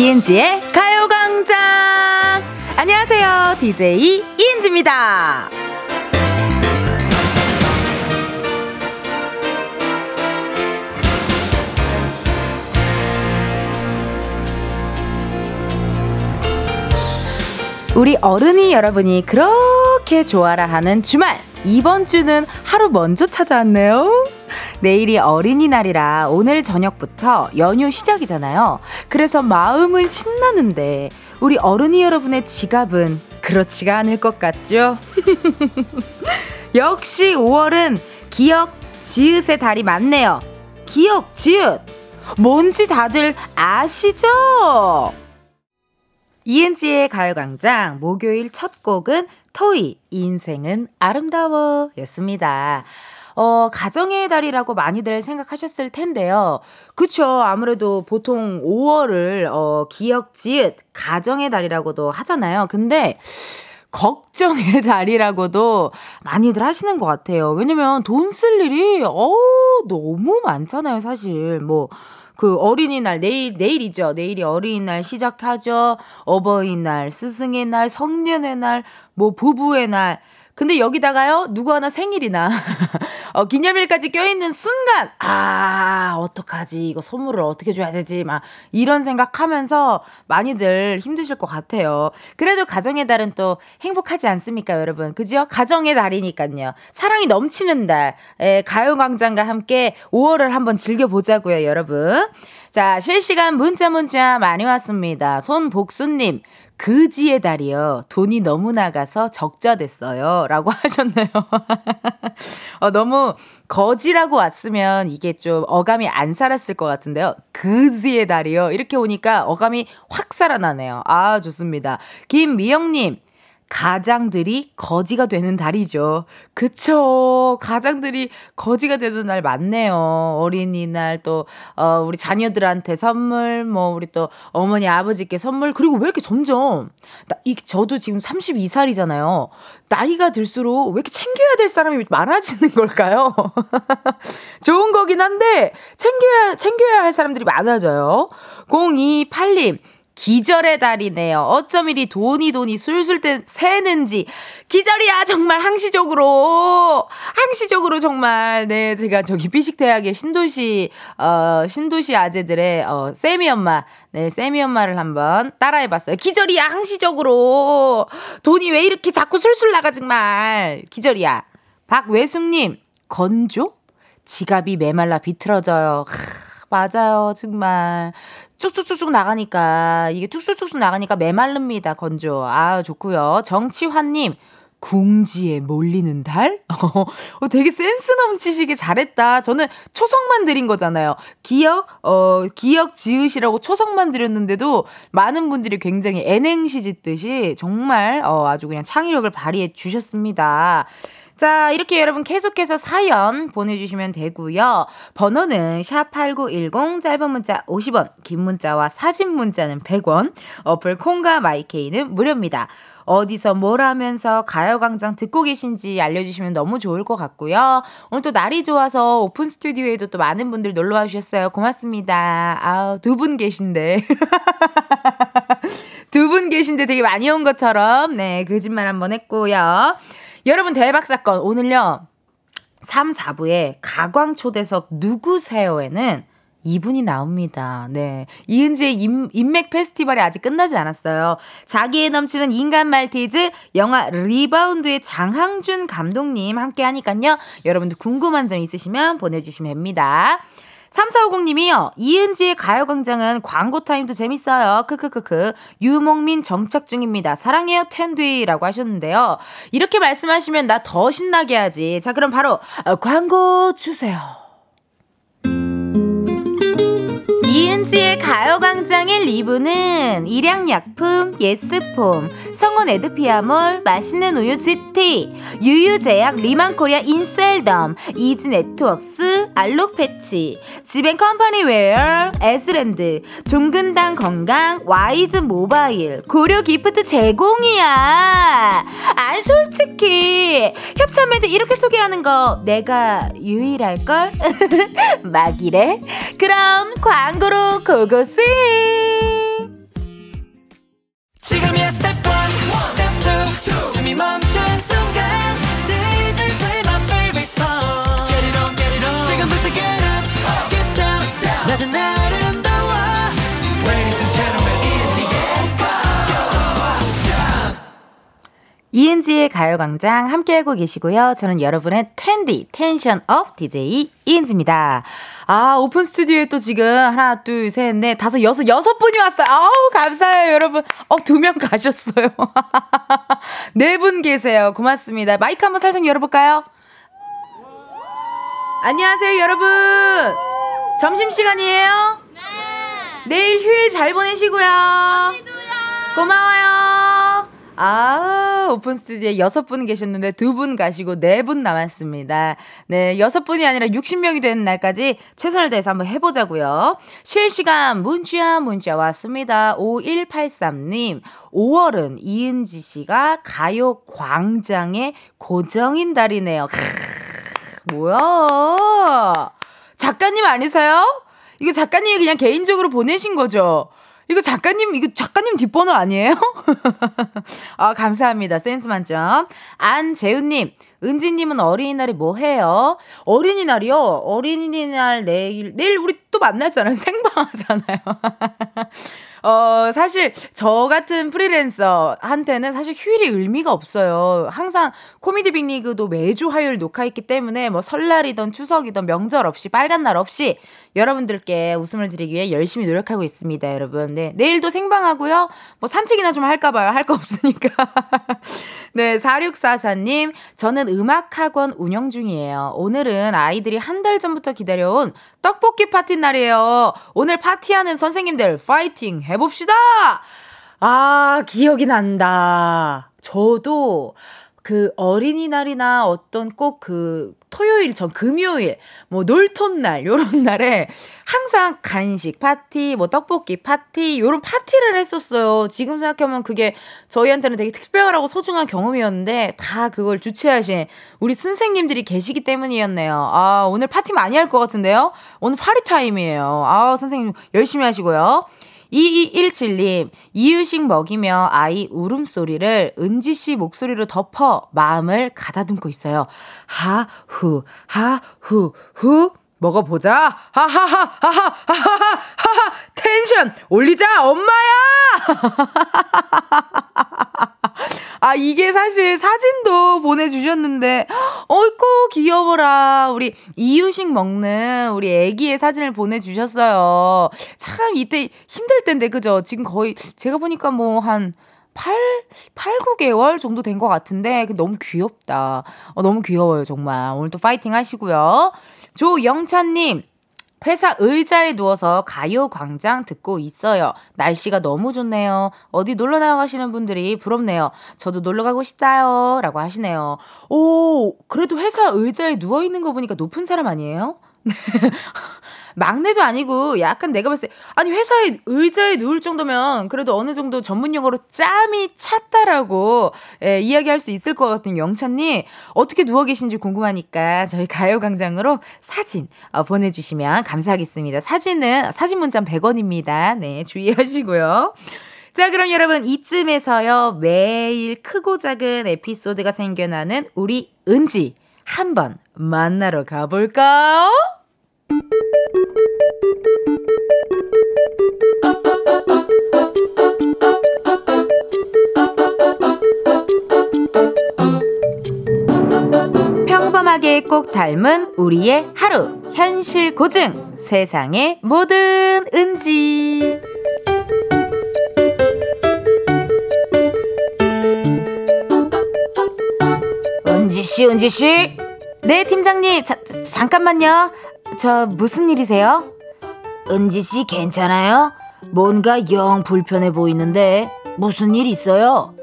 이은지의 가요광장! 안녕하세요. DJ 이은지입니다. 우리 어른이 여러분이 그렇게 좋아라 하는 주말. 이번 주는 하루 먼저 찾아왔네요. 내일이 어린이날이라 오늘 저녁부터 연휴 시작이잖아요. 그래서 마음은 신나는데 우리 어른이 여러분의 지갑은 그렇지가 않을 것 같죠? 역시 5월은 기억 지읒의 달이 많네요. 기억 지읒. 뭔지 다들 아시죠? 이은지의 가요광장 목요일 첫 곡은 토이 인생은 아름다워 였습니다. 어, 가정의 달이라고 많이들 생각하셨을 텐데요. 그쵸. 아무래도 보통 5월을, 어, 기억, 지읒, 가정의 달이라고도 하잖아요. 근데, 걱정의 달이라고도 많이들 하시는 것 같아요. 왜냐면 돈 쓸 일이, 어, 너무 많잖아요, 사실. 뭐, 그 어린이날 내일 내일이죠. 내일이 어린이날 시작하죠. 어버이날, 스승의 날, 성년의 날, 뭐 부부의 날. 근데 여기다가요, 누구 하나 생일이나, 어, 기념일까지 껴있는 순간, 아, 어떡하지. 이거 선물을 어떻게 줘야 되지. 막, 이런 생각하면서 많이들 힘드실 것 같아요. 그래도 가정의 달은 또 행복하지 않습니까, 여러분? 그죠? 가정의 달이니까요. 사랑이 넘치는 달, 에, 가요광장과 함께 5월을 한번 즐겨보자고요, 여러분. 자, 실시간 문자 문자 많이 왔습니다. 손복수님, 그지의 달이요. 돈이 너무 나가서 적자 됐어요. 라고 하셨네요. 어, 너무 거지라고 왔으면 이게 좀 어감이 안 살았을 것 같은데요. 그지의 달이요. 이렇게 오니까 어감이 확 살아나네요. 아, 좋습니다. 김미영님, 가장들이 거지가 되는 달이죠. 그쵸. 가장들이 거지가 되는 날 맞네요. 어린이날 또, 어, 우리 자녀들한테 선물, 뭐, 우리 또 어머니, 아버지께 선물. 그리고 왜 이렇게 점점, 나, 이, 저도 지금 32살이잖아요. 나이가 들수록 왜 이렇게 챙겨야 될 사람이 많아지는 걸까요? 좋은 거긴 한데, 챙겨야, 챙겨야 할 사람들이 많아져요. 028님. 기절의 달이네요. 어쩜 이리 돈이 돈이 술술 때 새는지. 기절이야, 정말 항시적으로. 항시적으로 정말. 네, 제가 저기 삐식대학의 신도시, 어, 신도시 아재들의, 어, 세미 엄마. 네, 세미 엄마를 한번 따라해 봤어요. 기절이야, 항시적으로. 돈이 왜 이렇게 자꾸 술술 나가, 정말. 기절이야. 박외숙님, 건조? 지갑이 메말라 비틀어져요. 맞아요, 정말. 쭉쭉쭉쭉 나가니까, 이게 쭉쭉쭉쭉 나가니까 메말릅니다, 건조. 아, 좋고요 정치환님, 궁지에 몰리는 달? 어, 되게 센스 넘치시게 잘했다. 저는 초성만 드린 거잖아요. 기억, 어, 기억 지으시라고 초성만 드렸는데도 많은 분들이 굉장히 N행시 짓듯이 정말, 어, 아주 그냥 창의력을 발휘해 주셨습니다. 자, 이렇게 여러분 계속해서 사연 보내주시면 되고요. 번호는 샵8910 짧은 문자 50원, 긴 문자와 사진 문자는 100원, 어플 콩과 마이케이는 무료입니다. 어디서 뭘 하면서 가요광장 듣고 계신지 알려주시면 너무 좋을 것 같고요. 오늘 또 날이 좋아서 오픈 스튜디오에도 또 많은 분들 놀러 와 주셨어요. 고맙습니다. 아, 두분 계신데. 두 분 계신데 되게 많이 온 것처럼, 네, 거짓말 한번 했고요. 여러분 대박 사건 오늘요. 3, 4부에 가광 초대석 누구세요에는 이분이 나옵니다. 네. 이은지의 인, 인맥 페스티벌이 아직 끝나지 않았어요. 자기에 넘치는 인간 말티즈 영화 리바운드의 장항준 감독님 함께 하니깐요. 여러분들 궁금한 점 있으시면 보내주시면 됩니다. 3450님이요. 이은지의 가요광장은 광고 타임도 재밌어요. 크크크크. 유목민 정착 중입니다. 사랑해요 텐디라고 하셨는데요. 이렇게 말씀하시면 나 더 신나게 하지. 자, 그럼 바로 어, 광고 주세요. 이은지의 가요광장의 1, 2부는 일양약품, 예스폼, 성원 애드피아몰, 맛있는 우유 GT, 유유제약 리만코리아 인셀덤, 이즈네트웍스, 알록패치, 지벤컴퍼니웨어, 에스랜드, 종근당 건강, 와이드 모바일, 고려 기프트 제공이야. 아, 솔직히 협찬 멘트 이렇게 소개하는 거 내가 유일할걸? 막이래? 그럼 광고로 고고씽 지금이야 스텝 은지의 가요광장 함께하고 계시고요. 저는 여러분의 텐디, tension up DJ 이은지입니다. 아, 오픈 스튜디오에 또 지금 하나, 둘, 셋, 넷, 다섯, 여섯, 여섯 분이 왔어요. 아우, 감사해요, 여러분. 어, 두 명 가셨어요. 네 분 계세요. 고맙습니다. 마이크 한번 살짝 열어볼까요? 안녕하세요, 여러분. 점심시간이에요? 네. 내일 휴일 잘 보내시고요. 언니도요. 고마워요. 아, 오픈 스튜디오에 여섯 분 계셨는데 두 분 가시고 네 분 남았습니다. 네, 여섯 분이 아니라 60명이 되는 날까지 최선을 다해서 한번 해보자고요. 실시간 문자 문자 왔습니다. 5183님, 5월은 이은지 씨가 가요 광장의 고정인 달이네요. 크, 뭐야? 작가님 아니세요? 이거 작가님이 그냥 개인적으로 보내신 거죠? 이거 작가님, 이거 작가님 뒷번호 아니에요? 아, 감사합니다. 센스 만점. 안재훈님, 은지님은 어린이날에 뭐 해요? 어린이날이요? 어린이날 내일, 내일 우리 또 만나잖아요. 생방하잖아요. 어, 사실 저 같은 프리랜서한테는 사실 휴일이 의미가 없어요. 항상 코미디 빅리그도 매주 화요일 녹화했기 때문에 뭐 설날이든 추석이든 명절 없이 빨간 날 없이 여러분들께 웃음을 드리기 위해 열심히 노력하고 있습니다, 여러분. 네. 내일도 생방하고요. 뭐 산책이나 좀 할까 봐요. 할 거 없으니까. 네, 4644님. 저는 음악학원 운영 중이에요. 오늘은 아이들이 한 달 전부터 기다려온 떡볶이 파티 날이에요. 오늘 파티하는 선생님들 파이팅 해봅시다! 아, 기억이 난다. 저도 그 어린이날이나 어떤 꼭 그 토요일 전 금요일 뭐 놀토날 요런 날에 항상 간식 파티 뭐 떡볶이 파티 요런 파티를 했었어요. 지금 생각하면 그게 저희한테는 되게 특별하고 소중한 경험이었는데 다 그걸 주최하신 우리 선생님들이 계시기 때문이었네요. 아, 오늘 파티 많이 할 것 같은데요. 오늘 파티 타임이에요. 아, 선생님 열심히 하시고요. 2217님, 이유식 먹이며 아이 울음소리를 은지 씨 목소리로 덮어 마음을 가다듬고 있어요. 하, 후, 하, 후, 후. 먹어보자. 하하하, 하하, 하하하, 하하, 텐션 올리자, 엄마야! 아, 이게 사실 사진도 보내주셨는데, 어이구, 귀여워라. 우리 이유식 먹는 우리 애기의 사진을 보내주셨어요. 참, 이때 힘들 텐데, 그죠? 지금 거의, 제가 보니까 뭐, 한, 8, 8, 9개월 정도 된 것 같은데, 너무 귀엽다. 어, 너무 귀여워요, 정말. 오늘 또 파이팅 하시고요. 조영찬님, 회사 의자에 누워서 가요 광장 듣고 있어요. 날씨가 너무 좋네요. 어디 놀러 나가시는 분들이 부럽네요. 저도 놀러 가고 싶다요. 라고 하시네요. 오, 그래도 회사 의자에 누워있는 거 보니까 높은 사람 아니에요? 막내도 아니고 약간 내가 봤을 때 아니 회사에 의자에 누울 정도면 그래도 어느 정도 전문 용어로 짬이 찼다라고 예, 이야기할 수 있을 것 같은 영찬님 어떻게 누워 계신지 궁금하니까 저희 가요광장으로 사진 어, 보내주시면 감사하겠습니다. 사진은 사진 문자 100원입니다. 네 주의하시고요. 자, 그럼 여러분 이쯤에서요 매일 크고 작은 에피소드가 생겨나는 우리 은지 한번 만나러 가볼까요? 평범하게 꼭 닮은 우리의 하루 현실 고증 세상의 모든 은지 은지 씨 은지 씨 네 팀장님 자, 잠깐만요 저 무슨 일이세요? 은지 씨 괜찮아요? 뭔가 영 불편해 보이는데 무슨 일 있어요?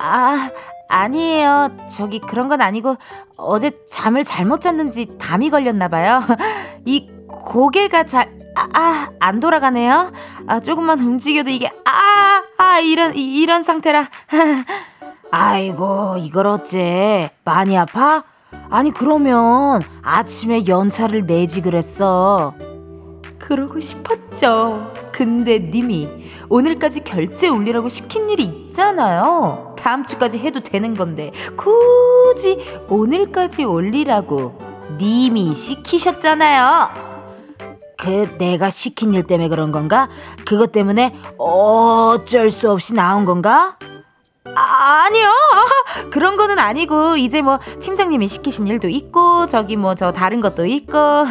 아, 아니에요. 저기 그런 건 아니고 어제 잠을 잘못 잤는지 담이 걸렸나 봐요. 이 고개가 잘 아, 아, 안 돌아가네요. 아, 조금만 움직여도 이게 아, 아 이런 이, 이런 상태라. 아이고, 이걸 어째? 많이 아파? 아니 그러면 아침에 연차를 내지 그랬어. 그러고 싶었죠. 근데 님이 오늘까지 결제 올리라고 시킨 일이 있잖아요. 다음 주까지 해도 되는 건데 굳이 오늘까지 올리라고 님이 시키셨잖아요. 그 내가 시킨 일 때문에 그런 건가? 그것 때문에 어쩔 수 없이 나온 건가? 아, 아니요. 그런 거는 아니고 이제 뭐 팀장님이 시키신 일도 있고 저기 뭐 저 다른 것도 있고.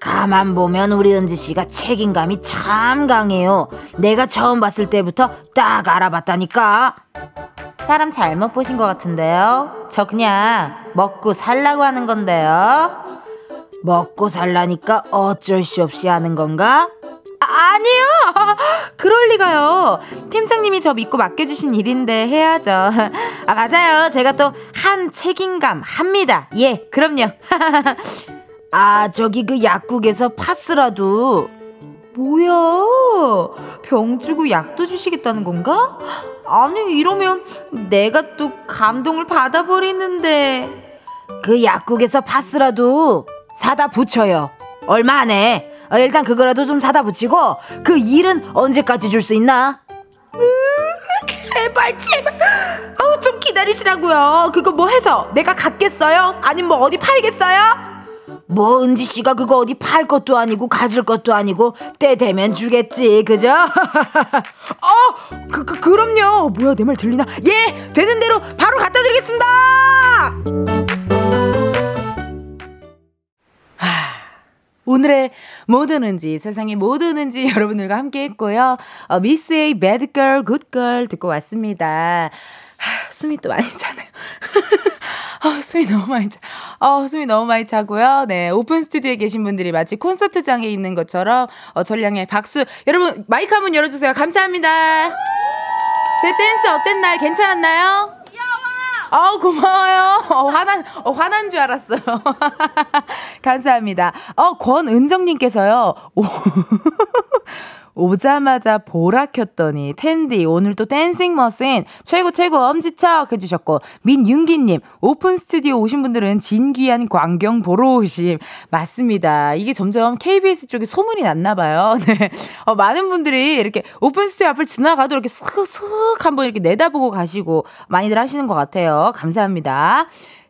가만 보면 우리 은지 씨가 책임감이 참 강해요. 내가 처음 봤을 때부터 딱 알아봤다니까. 사람 잘못 보신 것 같은데요. 저 그냥 먹고 살라고 하는 건데요. 먹고 살라니까 어쩔 수 없이 하는 건가? 아, 니요 그럴 리가요. 팀장님이 저 믿고 맡겨주신 일인데 해야죠. 아, 맞아요. 제가 또 한 책임감 합니다. 예, 그럼요. 아, 저기 그 약국에서 파스라도. 뭐야? 병 주고 약도 주시겠다는 건가? 아니, 이러면 내가 또 감동을 받아버리는데. 그 약국에서 파스라도 사다 붙여요. 얼마 안 해. 어, 일단 그거라도 좀 사다 붙이고 그 일은 언제까지 줄 수 있나? 음, 제발 제발 어우 좀 기다리시라고요 그거 뭐 해서 내가 갖겠어요? 아니면 뭐 어디 팔겠어요? 뭐 은지 씨가 그거 어디 팔 것도 아니고 가질 것도 아니고 때 되면 주겠지 그죠? 어, 그, 그 그럼요. 뭐야 내 말 들리나? 예, 되는 대로 바로 갖다 드리겠습니다. 오늘의 모든 은지, 세상의 모든 은지 여러분들과 함께 했고요. 어, 미스 A, Bad Girl, Good Girl 듣고 왔습니다. 하, 숨이 또 많이 차네요. 아, 숨이 너무 많이 차. 어, 숨이 너무 많이 차고요. 네, 오픈 스튜디오에 계신 분들이 마치 콘서트장에 있는 것처럼 어, 전량의 박수. 여러분, 마이크 한번 열어주세요. 감사합니다. 제 댄스 어땠나요? 괜찮았나요? 어, 고마워요. 어, 화난, 어, 화난 줄 알았어요. 감사합니다. 어, 권은정님께서요. 오자마자 보라 켰더니 텐디 오늘 또 dancing machine 최고 최고 엄지척 해주셨고 민윤기님 오픈 스튜디오 오신 분들은 진귀한 광경 보러 오심 맞습니다. 이게 점점 KBS 쪽에 소문이 났나 봐요. 네, 어, 많은 분들이 이렇게 오픈 스튜디오 앞을 지나가도 이렇게 슥슥 한번 이렇게 내다보고 가시고 많이들 하시는 것 같아요. 감사합니다.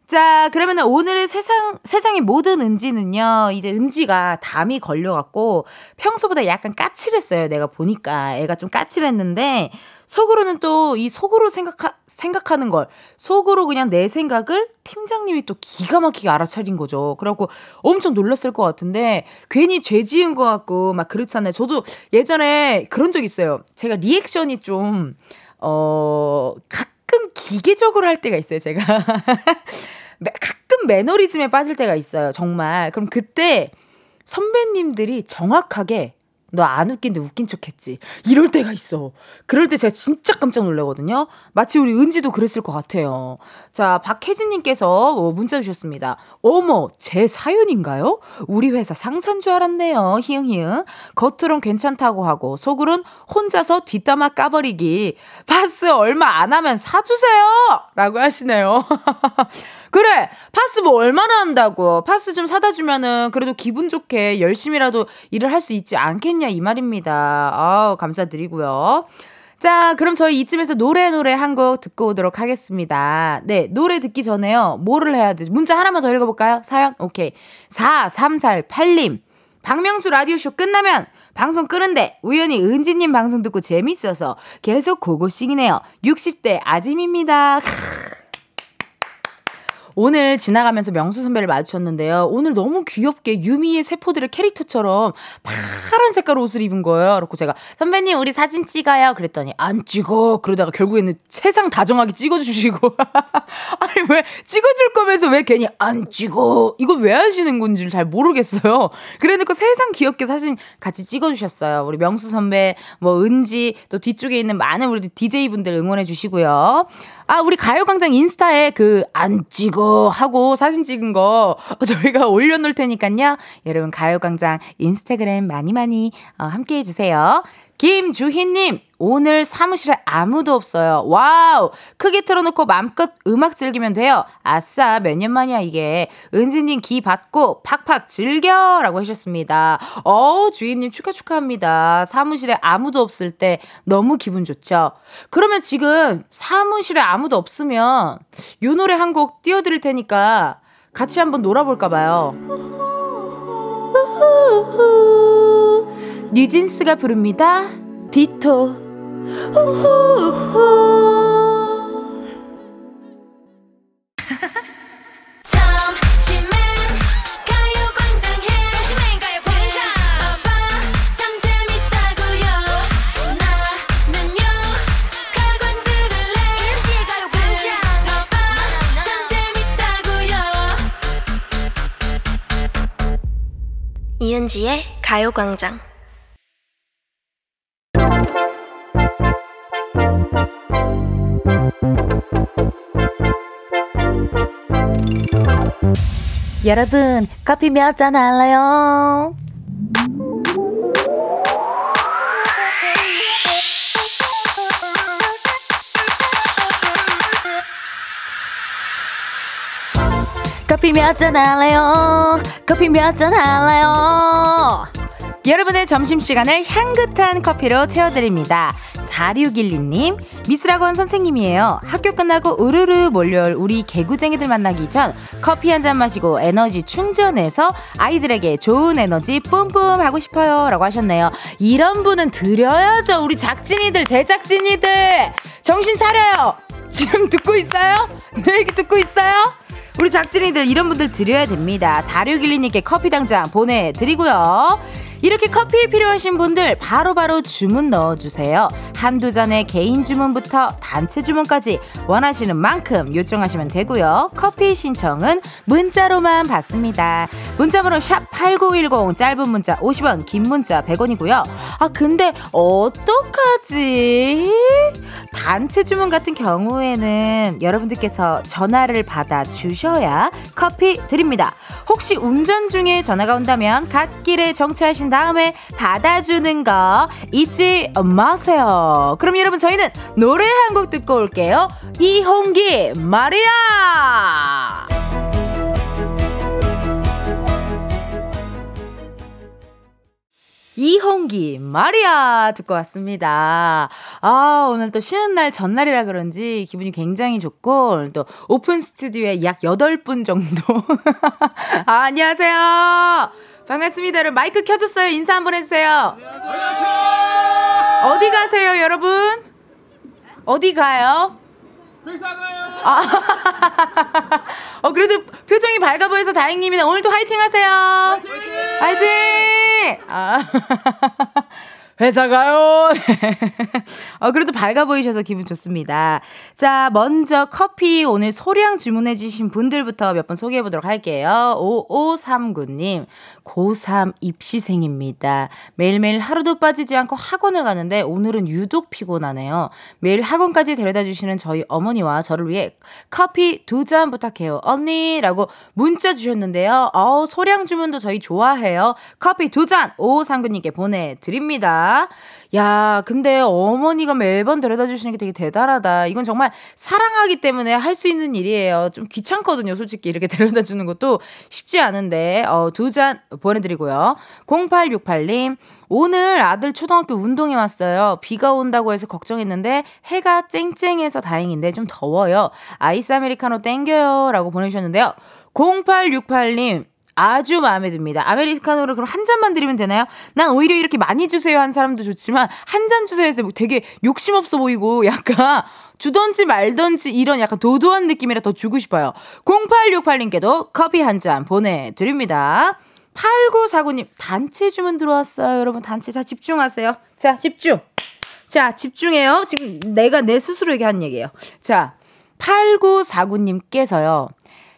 자, 그러면 오늘의 세상, 세상의 모든 은지는요, 이제 은지가 담이 걸려갖고 평소보다 약간 까칠했어요. 내가 보니까 애가 좀 까칠했는데, 속으로는 또 이 속으로 생각하, 생각하는 걸, 속으로 그냥 내 생각을 팀장님이 또 기가 막히게 알아차린 거죠. 그래갖고 엄청 놀랐을 것 같은데, 괜히 죄 지은 것 같고 막 그렇잖아요. 저도 예전에 그런 적 있어요. 제가 리액션이 좀, 어, 가끔 기계적으로 할 때가 있어요, 제가. 가끔 매너리즘에 빠질 때가 있어요. 정말. 그럼 그때 선배님들이 정확하게 너 안 웃긴데 웃긴 척 했지. 이럴 때가 있어. 그럴 때 제가 진짜 깜짝 놀라거든요. 마치 우리 은지도 그랬을 것 같아요. 자, 박혜진님께서 뭐 문자 주셨습니다. 어머, 제 사연인가요? 우리 회사 상사인 줄 알았네요. 히응히응. 겉으론 괜찮다고 하고, 속으론 혼자서 뒷담화 까버리기. 파스 얼마 안 하면 사주세요! 라고 하시네요. 그래 파스 뭐 얼마나 한다고 파스 좀 사다 주면은 그래도 기분 좋게 열심히라도 일을 할 수 있지 않겠냐 이 말입니다. 아우 감사드리고요. 자, 그럼 저희 이쯤에서 노래 노래 한 곡 듣고 오도록 하겠습니다. 네, 노래 듣기 전에요. 뭐를 해야 되지? 문자 하나만 더 읽어볼까요? 사연? 오케이. 4348님. 박명수 라디오쇼 끝나면 방송 끄는데 우연히 은지님 방송 듣고 재밌어서 계속 고고싱이네요. 60대 아짐입니다. 오늘 지나가면서 명수 선배를 마주쳤는데요. 오늘 너무 귀엽게 유미의 세포들의 캐릭터처럼 파란 색깔 옷을 입은 거예요. 그렇고 제가 선배님 우리 사진 찍어요. 그랬더니 안 찍어. 그러다가 결국에는 세상 다정하게 찍어주시고 아니 왜 찍어줄 거면서 왜 괜히 안 찍어. 이거 왜 하시는 건지 잘 모르겠어요. 그래놓고 세상 귀엽게 사진 같이 찍어주셨어요. 우리 명수 선배, 뭐 은지 또 뒤쪽에 있는 많은 우리 DJ 분들 응원해 주시고요. 아, 우리 가요광장 인스타에 그 안 찍어 하고 사진 찍은 거 저희가 올려놓을 테니까요. 여러분 가요광장 인스타그램 많이 많이 어, 함께 해주세요. 김주희님, 오늘 사무실에 아무도 없어요. 와우! 크게 틀어놓고 맘껏 음악 즐기면 돼요. 아싸, 몇 년 만이야, 이게. 은지님 기 받고 팍팍 즐겨! 라고 하셨습니다. 어 주희님 축하 축하합니다. 사무실에 아무도 없을 때 너무 기분 좋죠? 그러면 지금 사무실에 아무도 없으면 요 노래 한 곡 띄워드릴 테니까 같이 한번 놀아볼까봐요. 뉴진스가 부릅니다. 디토. 우후후. 이은지의 가요광장 여러분, 커피 몇 잔 할래요? 커피 몇 잔 할래요? 커피 몇 잔 할래요? 여러분의 점심시간을 향긋한 커피로 채워드립니다. 4612님, 미술학원 선생님이에요. 학교 끝나고 우르르 몰려올 우리 개구쟁이들 만나기 전 커피 한 잔 마시고 에너지 충전해서 아이들에게 좋은 에너지 뿜뿜 하고 싶어요. 라고 하셨네요. 이런 분은 드려야죠. 우리 작진이들, 제작진이들! 정신 차려요! 지금 듣고 있어요? 내 얘기 듣고 있어요? 우리 작진이들 이런 분들 드려야 됩니다. 4612님께 커피 당장 보내드리고요. 이렇게 커피 필요하신 분들 바로바로 바로 주문 넣어주세요. 한두 잔의 개인 주문 부터 단체 주문까지 원하시는 만큼 요청하시면 되고요. 커피 신청은 문자로만 받습니다. 문자번호 샵 8910 짧은 문자 50원 긴 문자 100원이고요. 아 근데 어떡하지? 단체 주문 같은 경우에는 여러분들께서 전화를 받아 주셔야 커피 드립니다. 혹시 운전 중에 전화가 온다면 갓길에 정차하신 다음에 받아주는 거 잊지 마세요. 그럼 여러분 저희는 노래 한 곡 듣고 올게요. 이홍기 마리아. 이홍기 마리아 듣고 왔습니다. 아 오늘 또 쉬는 날 전날이라 그런지 기분이 굉장히 좋고 또 오픈 스튜디오에 약 8분 정도 아, 안녕하세요. 반갑습니다. 여러분 마이크 켜졌어요. 인사 한번 해주세요. 안녕하세요. 어디 가세요, 여러분? 어디 가요? 회사 가요. 아, 어 그래도 표정이 밝아 보여서 다행입니다. 오늘도 화이팅 하세요. 화이팅! 화이팅! 아. 회사 가요. 어, 그래도 밝아 보이셔서 기분 좋습니다. 자, 먼저 커피 오늘 소량 주문해주신 분들부터 몇분 소개해 보도록 할게요. 5539님, 고3 입시생입니다. 매일매일 하루도 빠지지 않고 학원을 가는데 오늘은 유독 피곤하네요. 매일 학원까지 데려다 주시는 저희 어머니와 저를 위해 커피 두 잔 부탁해요. 언니 라고 문자 주셨는데요. 어, 소량 주문도 저희 좋아해요. 커피 두 잔, 5539님께 보내드립니다. 야, 근데 어머니가 매번 데려다 주시는 게 되게 대단하다. 이건 정말 사랑하기 때문에 할 수 있는 일이에요. 좀 귀찮거든요, 솔직히. 이렇게 데려다 주는 것도 쉽지 않은데, 어, 두 잔 보내드리고요. 0868님, 오늘 아들 초등학교 운동회 왔어요. 비가 온다고 해서 걱정했는데 해가 쨍쨍해서 다행인데 좀 더워요. 아이스 아메리카노 땡겨요. 라고 보내주셨는데요. 0868님, 아주 마음에 듭니다. 아메리카노를 그럼 한 잔만 드리면 되나요? 난 오히려 이렇게 많이 주세요 한 사람도 좋지만 한 잔 주세요 해서 되게 욕심 없어 보이고 약간 주던지 말던지 이런 약간 도도한 느낌이라 더 주고 싶어요. 0868님께도 커피 한 잔 보내드립니다. 8949님, 단체 주문 들어왔어요. 여러분, 단체. 자, 집중하세요. 자, 집중. 자, 집중해요. 지금 내가 내 스스로에게 한 얘기예요. 자, 8949님께서요.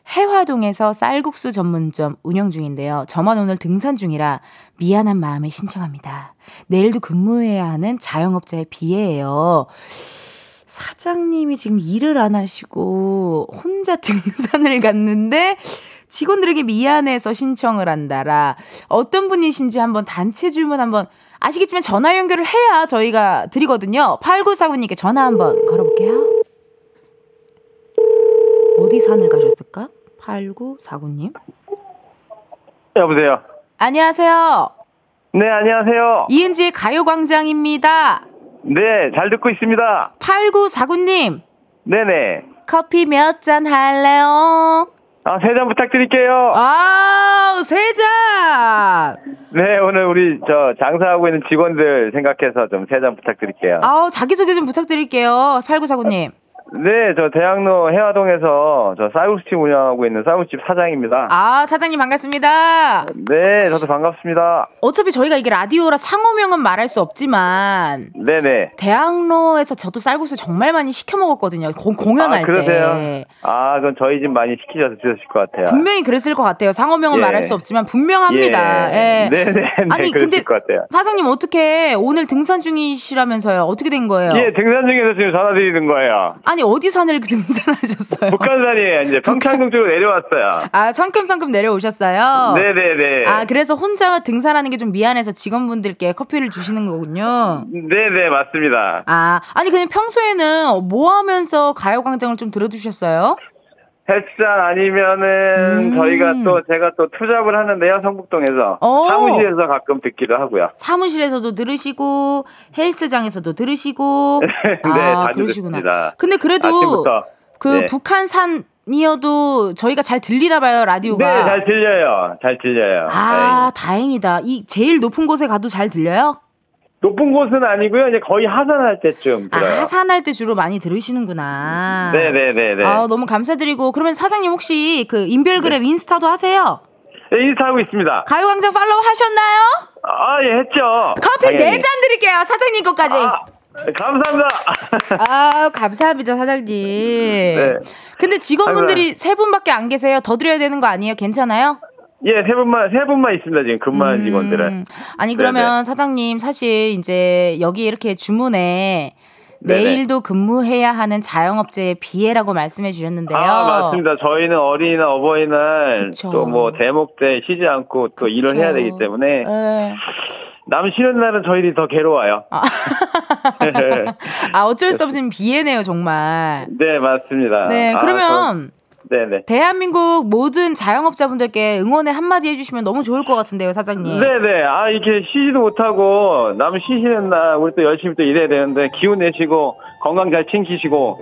해화동에서 쌀국수 전문점 운영 중인데요. 저만 오늘 등산 중이라 미안한 마음에 신청합니다. 내일도 근무해야 하는 자영업자의 비애예요. 사장님이 지금 일을 안 하시고 혼자 등산을 갔는데 직원들에게 미안해서 신청을 한다라. 어떤 분이신지 한번 단체 주문 한번 아시겠지만 전화 연결을 해야 저희가 드리거든요. 8949님께 전화 한번 걸어볼게요. 어디 산을 가셨을까? 8949님. 여보세요. 안녕하세요. 네, 안녕하세요. 이은지의 가요광장입니다. 네, 잘 듣고 있습니다. 8949님. 네네. 커피 몇 잔 할래요? 아, 세 잔 부탁드릴게요. 아, 세 잔! 네, 오늘 우리 저 장사하고 있는 직원들 생각해서 좀 세 잔 부탁드릴게요. 아, 자기소개 좀 부탁드릴게요. 8949님. 네, 저 대학로 해화동에서 저 쌀국수집 운영하고 있는 쌀국수집 사장입니다. 아, 사장님 반갑습니다. 네, 저도 반갑습니다. 어차피 저희가 이게 라디오라 상호명은 말할 수 없지만 네네. 대학로에서 저도 쌀국수 정말 많이 시켜 먹었거든요. 공, 공연할 아, 그러세요? 때. 아, 그건 저희 집 많이 시키셔서 드셨을 것 같아요. 분명히 그랬을 것 같아요. 상호명은 예. 말할 수 없지만 분명합니다. 예. 예. 네네. 네, 아니 그랬을 근데. 사장님 어떻게 오늘 등산 중이시라면서요? 어떻게 된 거예요? 예, 등산 중에서 지금 전화 드리는 거예요. 아니 어디 산을 등산하셨어요? 북한산이에요. 이제 평창동 쪽으로 내려왔어요. 아 성큼성큼 내려오셨어요. 네네네. 아 그래서 혼자 등산하는 게 좀 미안해서 직원분들께 커피를 주시는 거군요. 네네, 맞습니다. 아 아니 그냥 평소에는 뭐 하면서 가요광장을 좀 들어주셨어요? 헬스장 아니면은 음. 저희가 또 제가 또 투잡을 하는데요 성북동에서 오. 사무실에서 가끔 듣기도 하고요. 사무실에서도 들으시고 헬스장에서도 들으시고 네, 아다 그러시구나. 들었습니다. 근데 그래도 아침부터. 그 네. 북한산 이어도 저희가 잘 들리나 봐요 라디오가. 네, 잘 들려요. 잘 들려요. 아 다행이다. 이 제일 높은 곳에 가도 잘 들려요? 네. 높은 곳은 아니고요. 이제 거의 하산할 때쯤 아 들어요. 하산할 때 주로 많이 들으시는구나. 네 네 네 네. 아 너무 감사드리고 그러면 사장님 혹시 그 인별그램 인스타도 하세요? 네, 인스타 하고 있습니다. 가요광장 팔로우 하셨나요? 아, 예, 했죠. 커피. 네 잔 드릴게요 사장님 것까지. 아, 감사합니다. 아, 감사합니다, 사장님. 네. 근데 직원분들이 세 분밖에 안 계세요. 더 드려야 되는 거 아니에요? 괜찮아요? 예, 세 분만, 세 분만 있습니다. 지금 근무하는 직원들은. 음, 아니, 그러면 사장님, 사실 이제 여기 이렇게 주문에 네네. 내일도 근무해야 하는 자영업자의 비애라고 말씀해 주셨는데요. 아, 맞습니다. 저희는 어린이날, 어버이날, 그쵸. 또뭐 대목 때 쉬지 않고 또 일을 해야 되기 때문에 네. 남 쉬는 날은 저희들이 더 괴로워요. 아, 어쩔 수 없는 비애네요, 정말. 네, 맞습니다. 네, 아, 그러면 저- 네네. 대한민국 모든 자영업자분들께 응원의 한마디 해주시면 너무 좋을 것 같은데요, 사장님. 네네. 아, 이렇게 쉬지도 못하고, 남 쉬시는 날, 우리 또 열심히 또 일해야 되는데, 기운 내시고, 건강 잘 챙기시고,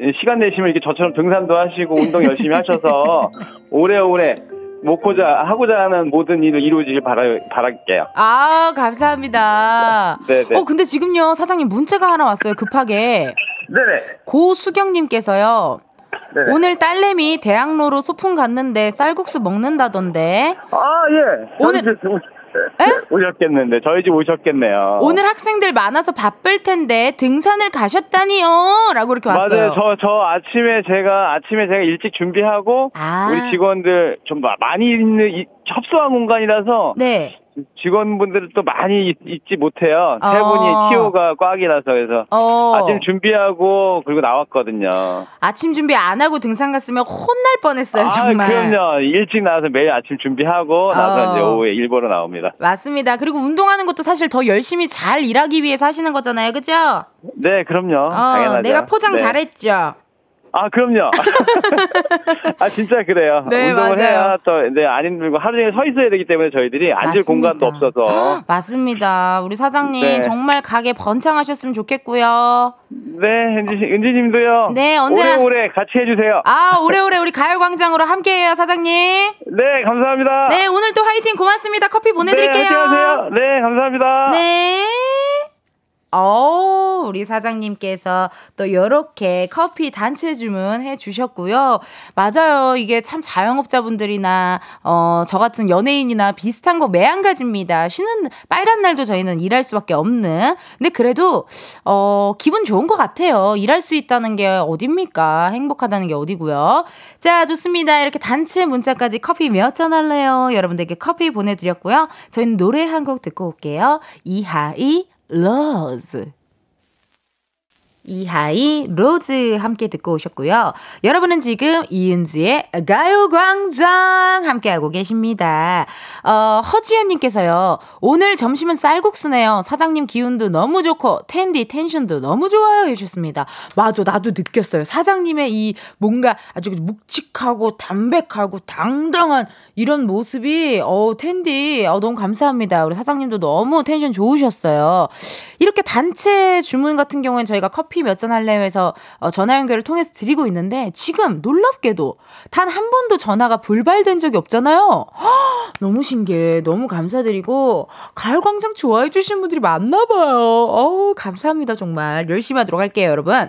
예, 시간 내시면 이렇게 저처럼 등산도 하시고, 운동 열심히 하셔서, 오래오래 먹고자, 하고자 하는 모든 일을 이루어지길 바라, 바랄게요. 아, 감사합니다. 네네. 어, 근데 지금요, 사장님 문자가 하나 왔어요, 급하게. 네네. 고수경님께서요, 네네. 오늘 딸내미 대학로로 소풍 갔는데 쌀국수 먹는다던데, 아, 예. 오늘- 오- 네, 오셨겠는데, 저희 집 오셨겠네요. 오늘 학생들 많아서 바쁠 텐데 등산을 가셨다니요? 라고 이렇게 왔어요. 맞아요. 저, 저 아침에 제가, 아침에 제가 일찍 준비하고, 아. 우리 직원들 좀 마- 많이 있는, 이- 협소한 공간이라서, 네. 직원분들을 또 많이 있, 있지 못해요. 세 어. 분이 티오가 꽉이라서 그래서 어. 아침 준비하고 그리고 나왔거든요. 아침 준비 안 하고 등산 갔으면 혼날 뻔했어요, 아, 정말. 그럼요. 일찍 나와서 매일 아침 준비하고 나서 어. 이제 오후에 일보러 나옵니다. 맞습니다. 그리고 운동하는 것도 사실 더 열심히 잘 일하기 위해서 하시는 거잖아요. 그죠? 네, 그럼요. 어, 당연하죠. 내가 포장 네. 잘했죠. 아, 그럼요. 아, 진짜 그래요. 네, 운동을 맞아요. 해야 또, 네, 안 힘들고 하루 종일 서 있어야 되기 때문에 저희들이 앉을 맞습니다. 공간도 없어서. 맞습니다. 우리 사장님 네. 정말 가게 번창하셨으면 좋겠고요. 네, 은지, 은지 님도요. 네, 언제나- 오래오래 같이 해주세요. 아, 오래오래 우리 가요광장으로 함께 해요, 사장님. 네, 감사합니다. 네, 오늘 또 화이팅 고맙습니다. 커피 보내드릴게요. 네, 안녕하세요. 네, 감사합니다. 네. 어, 우리 사장님께서 또 요렇게 커피 단체 주문해 주셨고요. 맞아요. 이게 참 자영업자분들이나, 어, 저 같은 연예인이나 비슷한 거 매한가지입니다. 쉬는, 빨간 날도 저희는 일할 수밖에 없는. 근데 그래도, 어, 기분 좋은 것 같아요. 일할 수 있다는 게 어딥니까? 행복하다는 게 어디고요. 자, 좋습니다. 이렇게 단체 문자까지 커피 몇 잔 할래요? 여러분들께 커피 보내드렸고요. 저희는 노래 한 곡 듣고 올게요. 이하이, 로즈. 이하이 로즈 함께 듣고 오셨고요. 여러분은 지금 이은지의 가요광장 함께하고 계십니다. 어, 허지연님께서요. 오늘 점심은 쌀국수네요. 사장님 기운도 너무 좋고 텐디 tension도 너무 좋아요 해주셨습니다. 맞아 나도 느꼈어요. 사장님의 이 뭔가 아주 묵직하고 담백하고 당당한 이런 모습이 어 텐디 어, 너무 감사합니다. 우리 사장님도 너무 텐션 좋으셨어요. 이렇게 단체 주문 같은 경우는 저희가 커피 몇 잔 할래요 해서 어, 전화 연결을 통해서 드리고 있는데 지금 놀랍게도 단 한 번도 전화가 불발된 적이 없잖아요. 헉, 너무 신기해. 너무 감사드리고 가요광장 좋아해 주시는 분들이 많나 봐요. 어우 감사합니다 정말. 열심히 하도록 할게요 여러분.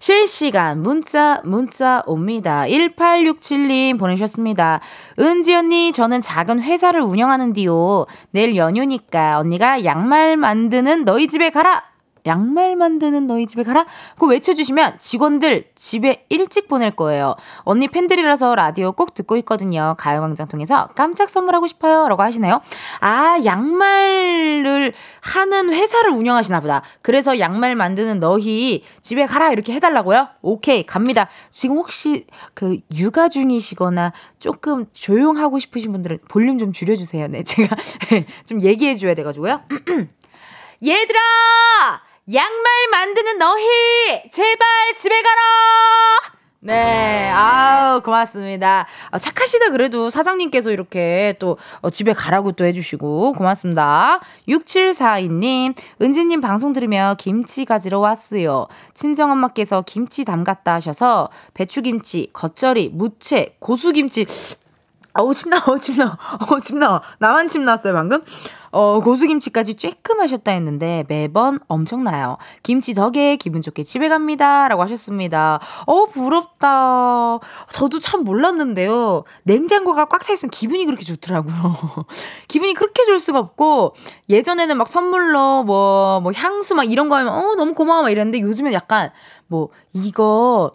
실시간 문자, 문자 옵니다. 1867님 보내셨습니다. 은지 언니, 저는 작은 회사를 운영하는디요. 내일 연휴니까 언니가 양말 만드는 너희 집에 가라! 양말 만드는 너희 집에 가라? 그거 외쳐주시면 직원들 집에 일찍 보낼 거예요. 언니 팬들이라서 라디오 꼭 듣고 있거든요. 가요광장 통해서 깜짝 선물하고 싶어요. 라고 하시네요. 아, 양말을 하는 회사를 운영하시나 보다. 그래서 양말 만드는 너희 집에 가라. 이렇게 해달라고요? 오케이, 갑니다. 지금 혹시 그 육아 중이시거나 조금 조용하고 싶으신 분들은 볼륨 좀 줄여주세요. 네, 제가 좀 얘기해줘야 돼가지고요. 얘들아! 양말 만드는 너희 제발 집에 가라. 네, 아우 고맙습니다. 아, 착하시다 그래도 사장님께서 이렇게 또 어, 집에 가라고 또 해주시고 고맙습니다. 6742님, 은지님 방송 들으며 김치 가지러 왔어요. 친정엄마께서 김치 담갔다 하셔서 배추김치, 겉절이, 무채, 고수김치 어우 침나 어우 침나 어우 침나 나만 침 났어요 방금? 어 고수김치까지 쬐끔 하셨다 했는데 매번 엄청나요. 김치 덕에 기분 좋게 집에 갑니다 라고 하셨습니다. 어 부럽다. 저도 참 몰랐는데요. 냉장고가 꽉 차 있으면 기분이 그렇게 좋더라고요. 기분이 그렇게 좋을 수가 없고 예전에는 막 선물로 뭐뭐 뭐 향수 막 이런 거 하면 어 너무 고마워 막 이랬는데 요즘엔 약간 뭐 이거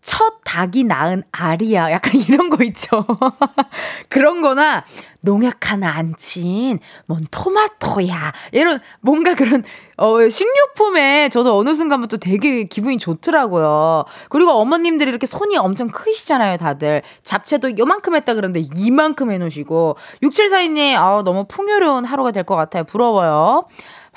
첫 닭이 낳은 알이야. 약간 이런 거 있죠. 그런 거나 농약 하나 안 친, 뭔 토마토야. 이런, 뭔가 그런, 어, 식료품에 저도 어느 순간부터 되게 기분이 좋더라고요. 그리고 어머님들이 이렇게 손이 엄청 크시잖아요, 다들. 잡채도 요만큼 했다 그러는데 이만큼 해놓으시고. 6742님, 아 너무 풍요로운 하루가 될 것 같아요. 부러워요.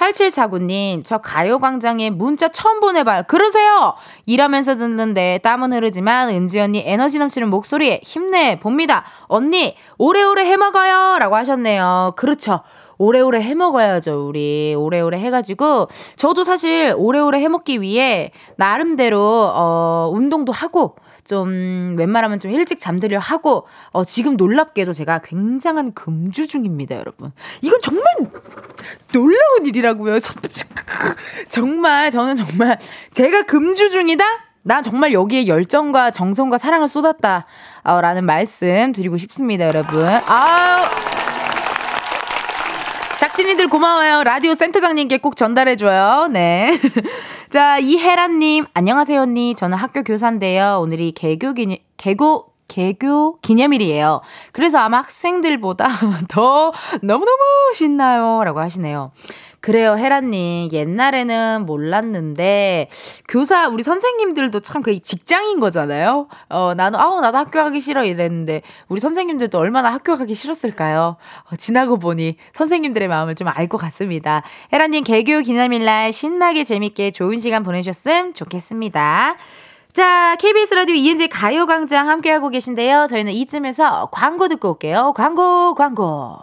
8749님, 저 가요광장에 문자 처음 보내봐요. 그러세요! 일하면서 듣는데 땀은 흐르지만 은지 언니 에너지 넘치는 목소리에 힘내 봅니다. 언니, 오래오래 해먹어요! 라고 하셨네요. 그렇죠. 오래오래 해먹어야죠, 우리. 오래오래 해가지고. 저도 사실 오래오래 해먹기 위해 나름대로, 어, 운동도 하고, 좀 웬만하면 좀 일찍 잠들려 하고 어 지금 놀랍게도 제가 굉장한 금주 중입니다, 여러분. 이건 정말 놀라운 일이라고요. 정말 저는 정말 제가 금주 중이다. 나 정말 여기에 열정과 정성과 사랑을 쏟았다. 어, 라는 말씀 드리고 싶습니다, 여러분. 아 우. 작진이들 고마워요. 라디오 센터장님께 꼭 전달해줘요. 네. 자, 이혜란님, 안녕하세요, 언니. 저는 학교 교사인데요. 오늘이 개교 기념, 개고, 개교 기념일이에요. 그래서 아마 학생들보다 더 너무너무 신나요. 라고 하시네요. 그래요, 혜란님. 옛날에는 몰랐는데, 교사, 우리 선생님들도 참 그 직장인 거잖아요? 어, 나는, 아우, 나도 학교 가기 싫어 이랬는데, 우리 선생님들도 얼마나 학교 가기 싫었을까요? 어, 지나고 보니 선생님들의 마음을 좀 알 것 같습니다. 혜란님, 개교 기념일날 신나게 재밌게 좋은 시간 보내셨음 좋겠습니다. 자, KBS 라디오 이은지 가요광장 함께하고 계신데요. 저희는 이쯤에서 광고 듣고 올게요. 광고, 광고.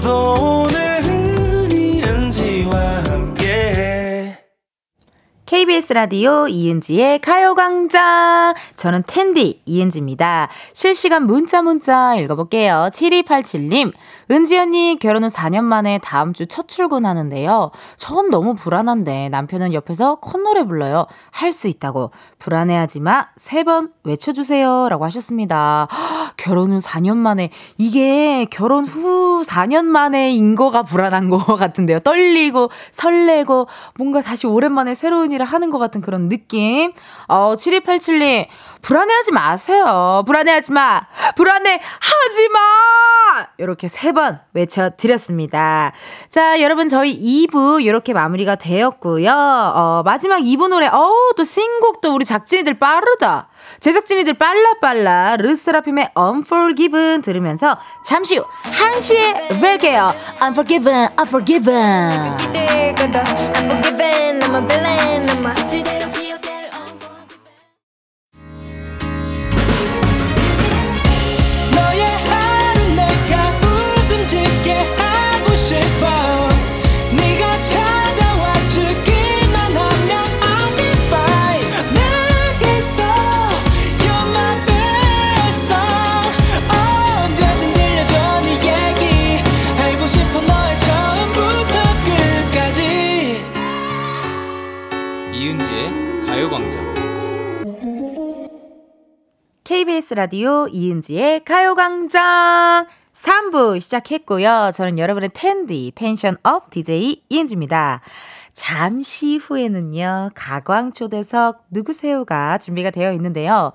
접 KBS 라디오 이은지의 가요광장. 저는 텐디 이은지입니다. 실시간 문자 문자 읽어볼게요. 7287님. 은지 언니 결혼 은 4년 만에 다음 주 첫 출근하는데요. 전 너무 불안한데 남편은 옆에서 콧노래 불러요. 할 수 있다고. 불안해하지 마. 세 번 외쳐주세요. 라고 하셨습니다. 결혼 은 4년 만에. 이게 결혼 후 4년 만에인 거가 불안한 것 같은데요. 떨리고 설레고 뭔가 다시 오랜만에 새로운 일을 하는 것 같은 그런 느낌. 어, 7287님, 불안해하지 마세요. 불안해하지 마. 불안해하지 마! 이렇게 세 번 외쳐드렸습니다. 자, 여러분, 저희 2부 이렇게 마무리가 되었고요. 어, 마지막 2부 노래, 어우, 또 신곡도 우리 작진이들 빠르다. 제작진이들 빨라빨라 르세라핌의 Unforgiven 들으면서 잠시 후 1시에 뵐게요. Unforgiven, Unforgiven. KBS 라디오 이은지의 가요광장 3부 시작했고요. 저는 여러분의 텐디, tension up DJ 이은지입니다. 잠시 후에는요, 가광초대석 누구세요가 준비가 되어 있는데요.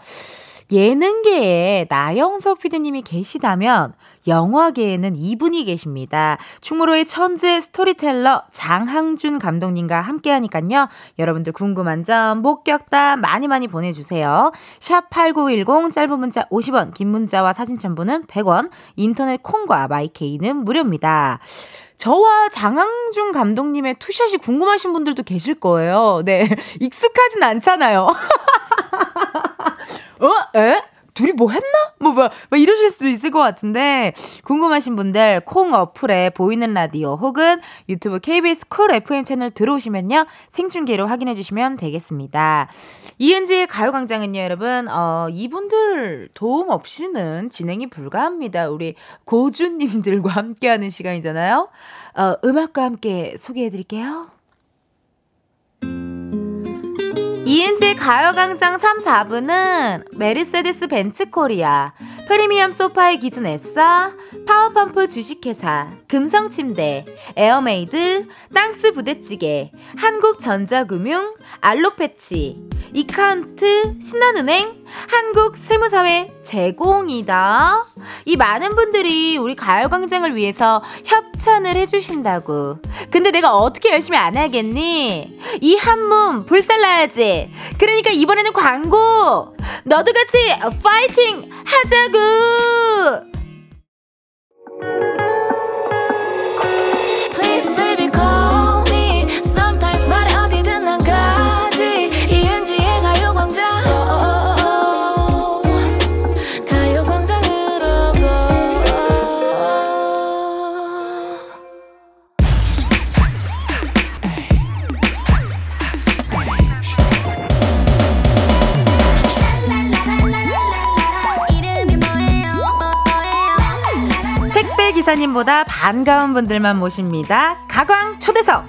예능계에 나영석 PD님이 계시다면 영화계에는 이분이 계십니다. 충무로의 천재 스토리텔러 장항준 감독님과 함께 하니깐요. 여러분들 궁금한 점, 목격담 많이 많이 보내주세요. 샵 8910 짧은 문자 50원, 긴 문자와 사진 첨부는 100원, 인터넷 콩과 마이케이는 무료입니다. 저와 장항준 감독님의 투샷이 궁금하신 분들도 계실 거예요. 네. 익숙하진 않잖아요. 어? 에? 둘이 뭐 했나? 뭐, 뭐, 뭐 이러실 수 있을 것 같은데, 궁금하신 분들, 콩 어플에 보이는 라디오 혹은 유튜브 KBS 쿨 FM 채널 들어오시면요, 생중계로 확인해 주시면 되겠습니다. 이은지의 가요광장은요, 여러분, 어, 이분들 도움 없이는 진행이 불가합니다. 우리 광고주님들과 함께하는 시간이잖아요. 어, 음악과 함께 소개해 드릴게요. 이은지의 가요광장 3, 4부는 메르세데스 벤츠 코리아, 프리미엄 소파의 기준 에싸, 파워펌프 주식회사, 금성침대, 에어메이드, 땅스 부대찌개, 한국전자금융, 알로패치, 이카운트, 신한은행, 한국세무사회 제공이다. 이 많은 분들이 우리 가요광장을 위해서 협찬을 해주신다고. 근데 내가 어떻게 열심히 안 하겠니? 이 한몸 불살라야지. 그러니까 이번에는 광고! 너도 같이 파이팅 하자 구! 기사님보다 반가운 분들만 모십니다. 가광 초대석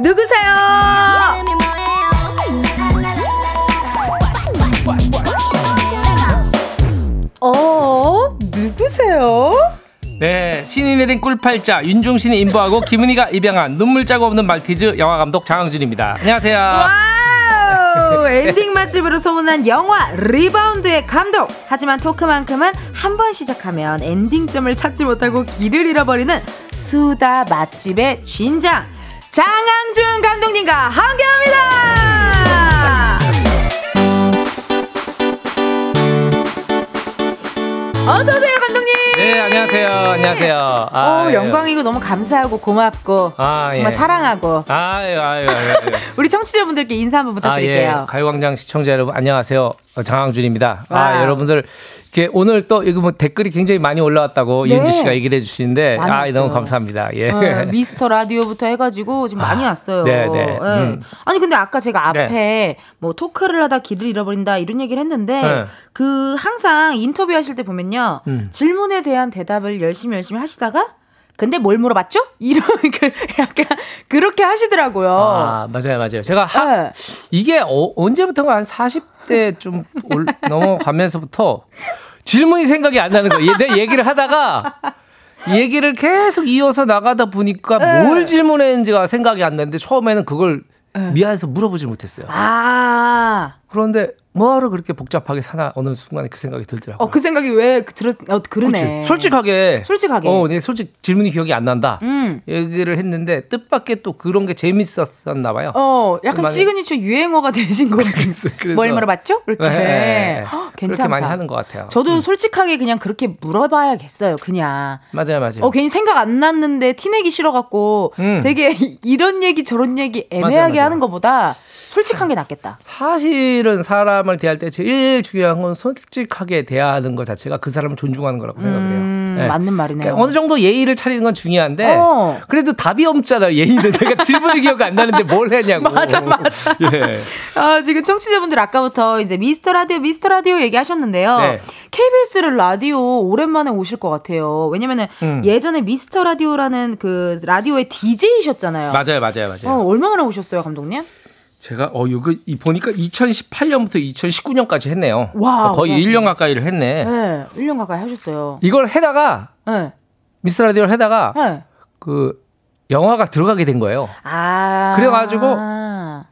누구세요? 어 누구세요? 네, 신이 내린 꿀팔자 윤종신이 임보하고 김은희가 입양한 눈물자국 없는 말티즈 영화감독 장항준입니다. 안녕하세요. 엔딩 맛집으로 소문난 영화 리바운드의 감독. 하지만 토크만큼은 한 번 시작하면 엔딩점을 찾지 못하고 길을 잃어버리는 수다 맛집의 진장. 장항준 감독님과 함께합니다 어서 오세요 감독님 네, 안녕하세요. 안녕하세요. 아, 어, 영광이고 너무 감사하고 고맙고 아, 정말 예. 사랑하고. 아유, 아유, 아유, 우리 청취자분들께 인사 한번 부탁드릴게요. 아, 예. 가요광장 시청자 여러분 안녕하세요. 장항준입니다. 아, 여러분들 이렇게 오늘 또 이거 뭐 댓글이 굉장히 많이 올라왔다고 네. 이은지 씨가 얘기를 해주시는데 아 왔어요. 너무 감사합니다. 예. 어, 미스터 라디오부터 해가지고 지금 많이 아, 왔어요. 네, 네. 네. 음. 아니 근데 아까 제가 앞에 네. 뭐 토크를 하다 길을 잃어버린다 이런 얘기를 했는데 네. 그 항상 인터뷰하실 때 보면요 음. 질문에 대한 대답을 열심히 열심히 하시다가 근데 뭘 물어봤죠? 이런 그 약간 그렇게 하시더라고요. 아 맞아요 맞아요. 제가 하, 네. 이게 어, 언제부턴가 한 40대 좀 올, 넘어가면서부터 질문이 생각이 안 나는 거예요. 내 얘기를 하다가 얘기를 계속 이어서 나가다 보니까 네. 뭘 질문했는지가 생각이 안 나는데 처음에는 그걸 네. 미안해서 물어보질 못했어요. 아. 그런데 뭐하러 그렇게 복잡하게 사나 어느 순간에 그 생각이 들더라고요. 어, 그 생각이 왜그 들었, 어, 그러네. 그치. 솔직하게. 솔직하게. 어, 내 솔직 질문이 기억이 안 난다. 음. 얘기를 했는데 뜻밖의 또 그런 게 재밌었었나 봐요. 어, 약간 시그니처 유행어가 되신 거 같아요. 뭘 물어봤죠? 이렇게. 네. 네. 괜찮다. 그렇게 많이 하는 것 같아요. 저도 음. 솔직하게 그냥 그렇게 물어봐야겠어요. 그냥. 맞아요, 맞아요. 어, 괜히 생각 안 났는데 티내기 싫어갖고 음. 되게 이런 얘기 저런 얘기 애매하게 맞아, 맞아. 하는 것보다 솔직한 게 낫겠다. 사실은 사람을 대할 때 제일 중요한 건 솔직하게 대하는 것 자체가 그 사람을 존중하는 거라고 생각해요. 음, 네. 맞는 말이네요. 그러니까 어느 정도 예의를 차리는 건 중요한데 어. 그래도 답이 없잖아. 예의는 내가 질문이 기억 안 나는데 뭘 했냐고. 맞아, 맞아. 예. 아, 지금 청취자분들 아까부터 이제 미스터 라디오, 미스터 라디오 얘기하셨는데요. 네. KBS를 라디오 오랜만에 오실 것 같아요. 왜냐면은 음. 예전에 미스터 라디오라는 그 라디오의 DJ이셨잖아요. 맞아요, 맞아요, 맞아요. 어, 얼마 만에 오셨어요, 감독님? 제가 어 이거 이 보니까 2018년부터 2019년까지 했네요. 와, 거의 고맙습니다. 1년 가까이를 했네. 네, 1년 가까이 하셨어요. 이걸 해다가 네. 미스 라디오를 해다가 네. 그 영화가 들어가게 된 거예요. 아. 그래가지고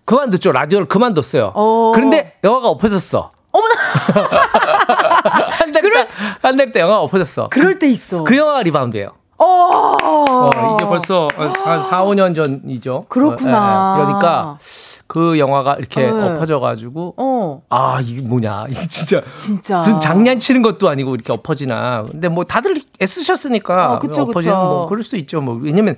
그만뒀죠. 라디오를 그만뒀어요. 어. 그런데 영화가 엎어졌어. 어머나. 한달 때 영화가 엎어졌어. 그럴 때 있어. 그 영화가 리바운드예요. 어. 어, 이게 벌써 한 4, 5년 전이죠. 그렇구나. 어, 예, 그러니까 그 영화가 이렇게 네. 엎어져가지고 어. 아 이게 뭐냐 이게 진짜 진짜. 장난치는 것도 아니고 이렇게 엎어지나. 근데 뭐 다들 애쓰셨으니까 어, 그쵸, 엎어지는 그쵸. 뭐 그럴 수 있죠. 뭐 왜냐면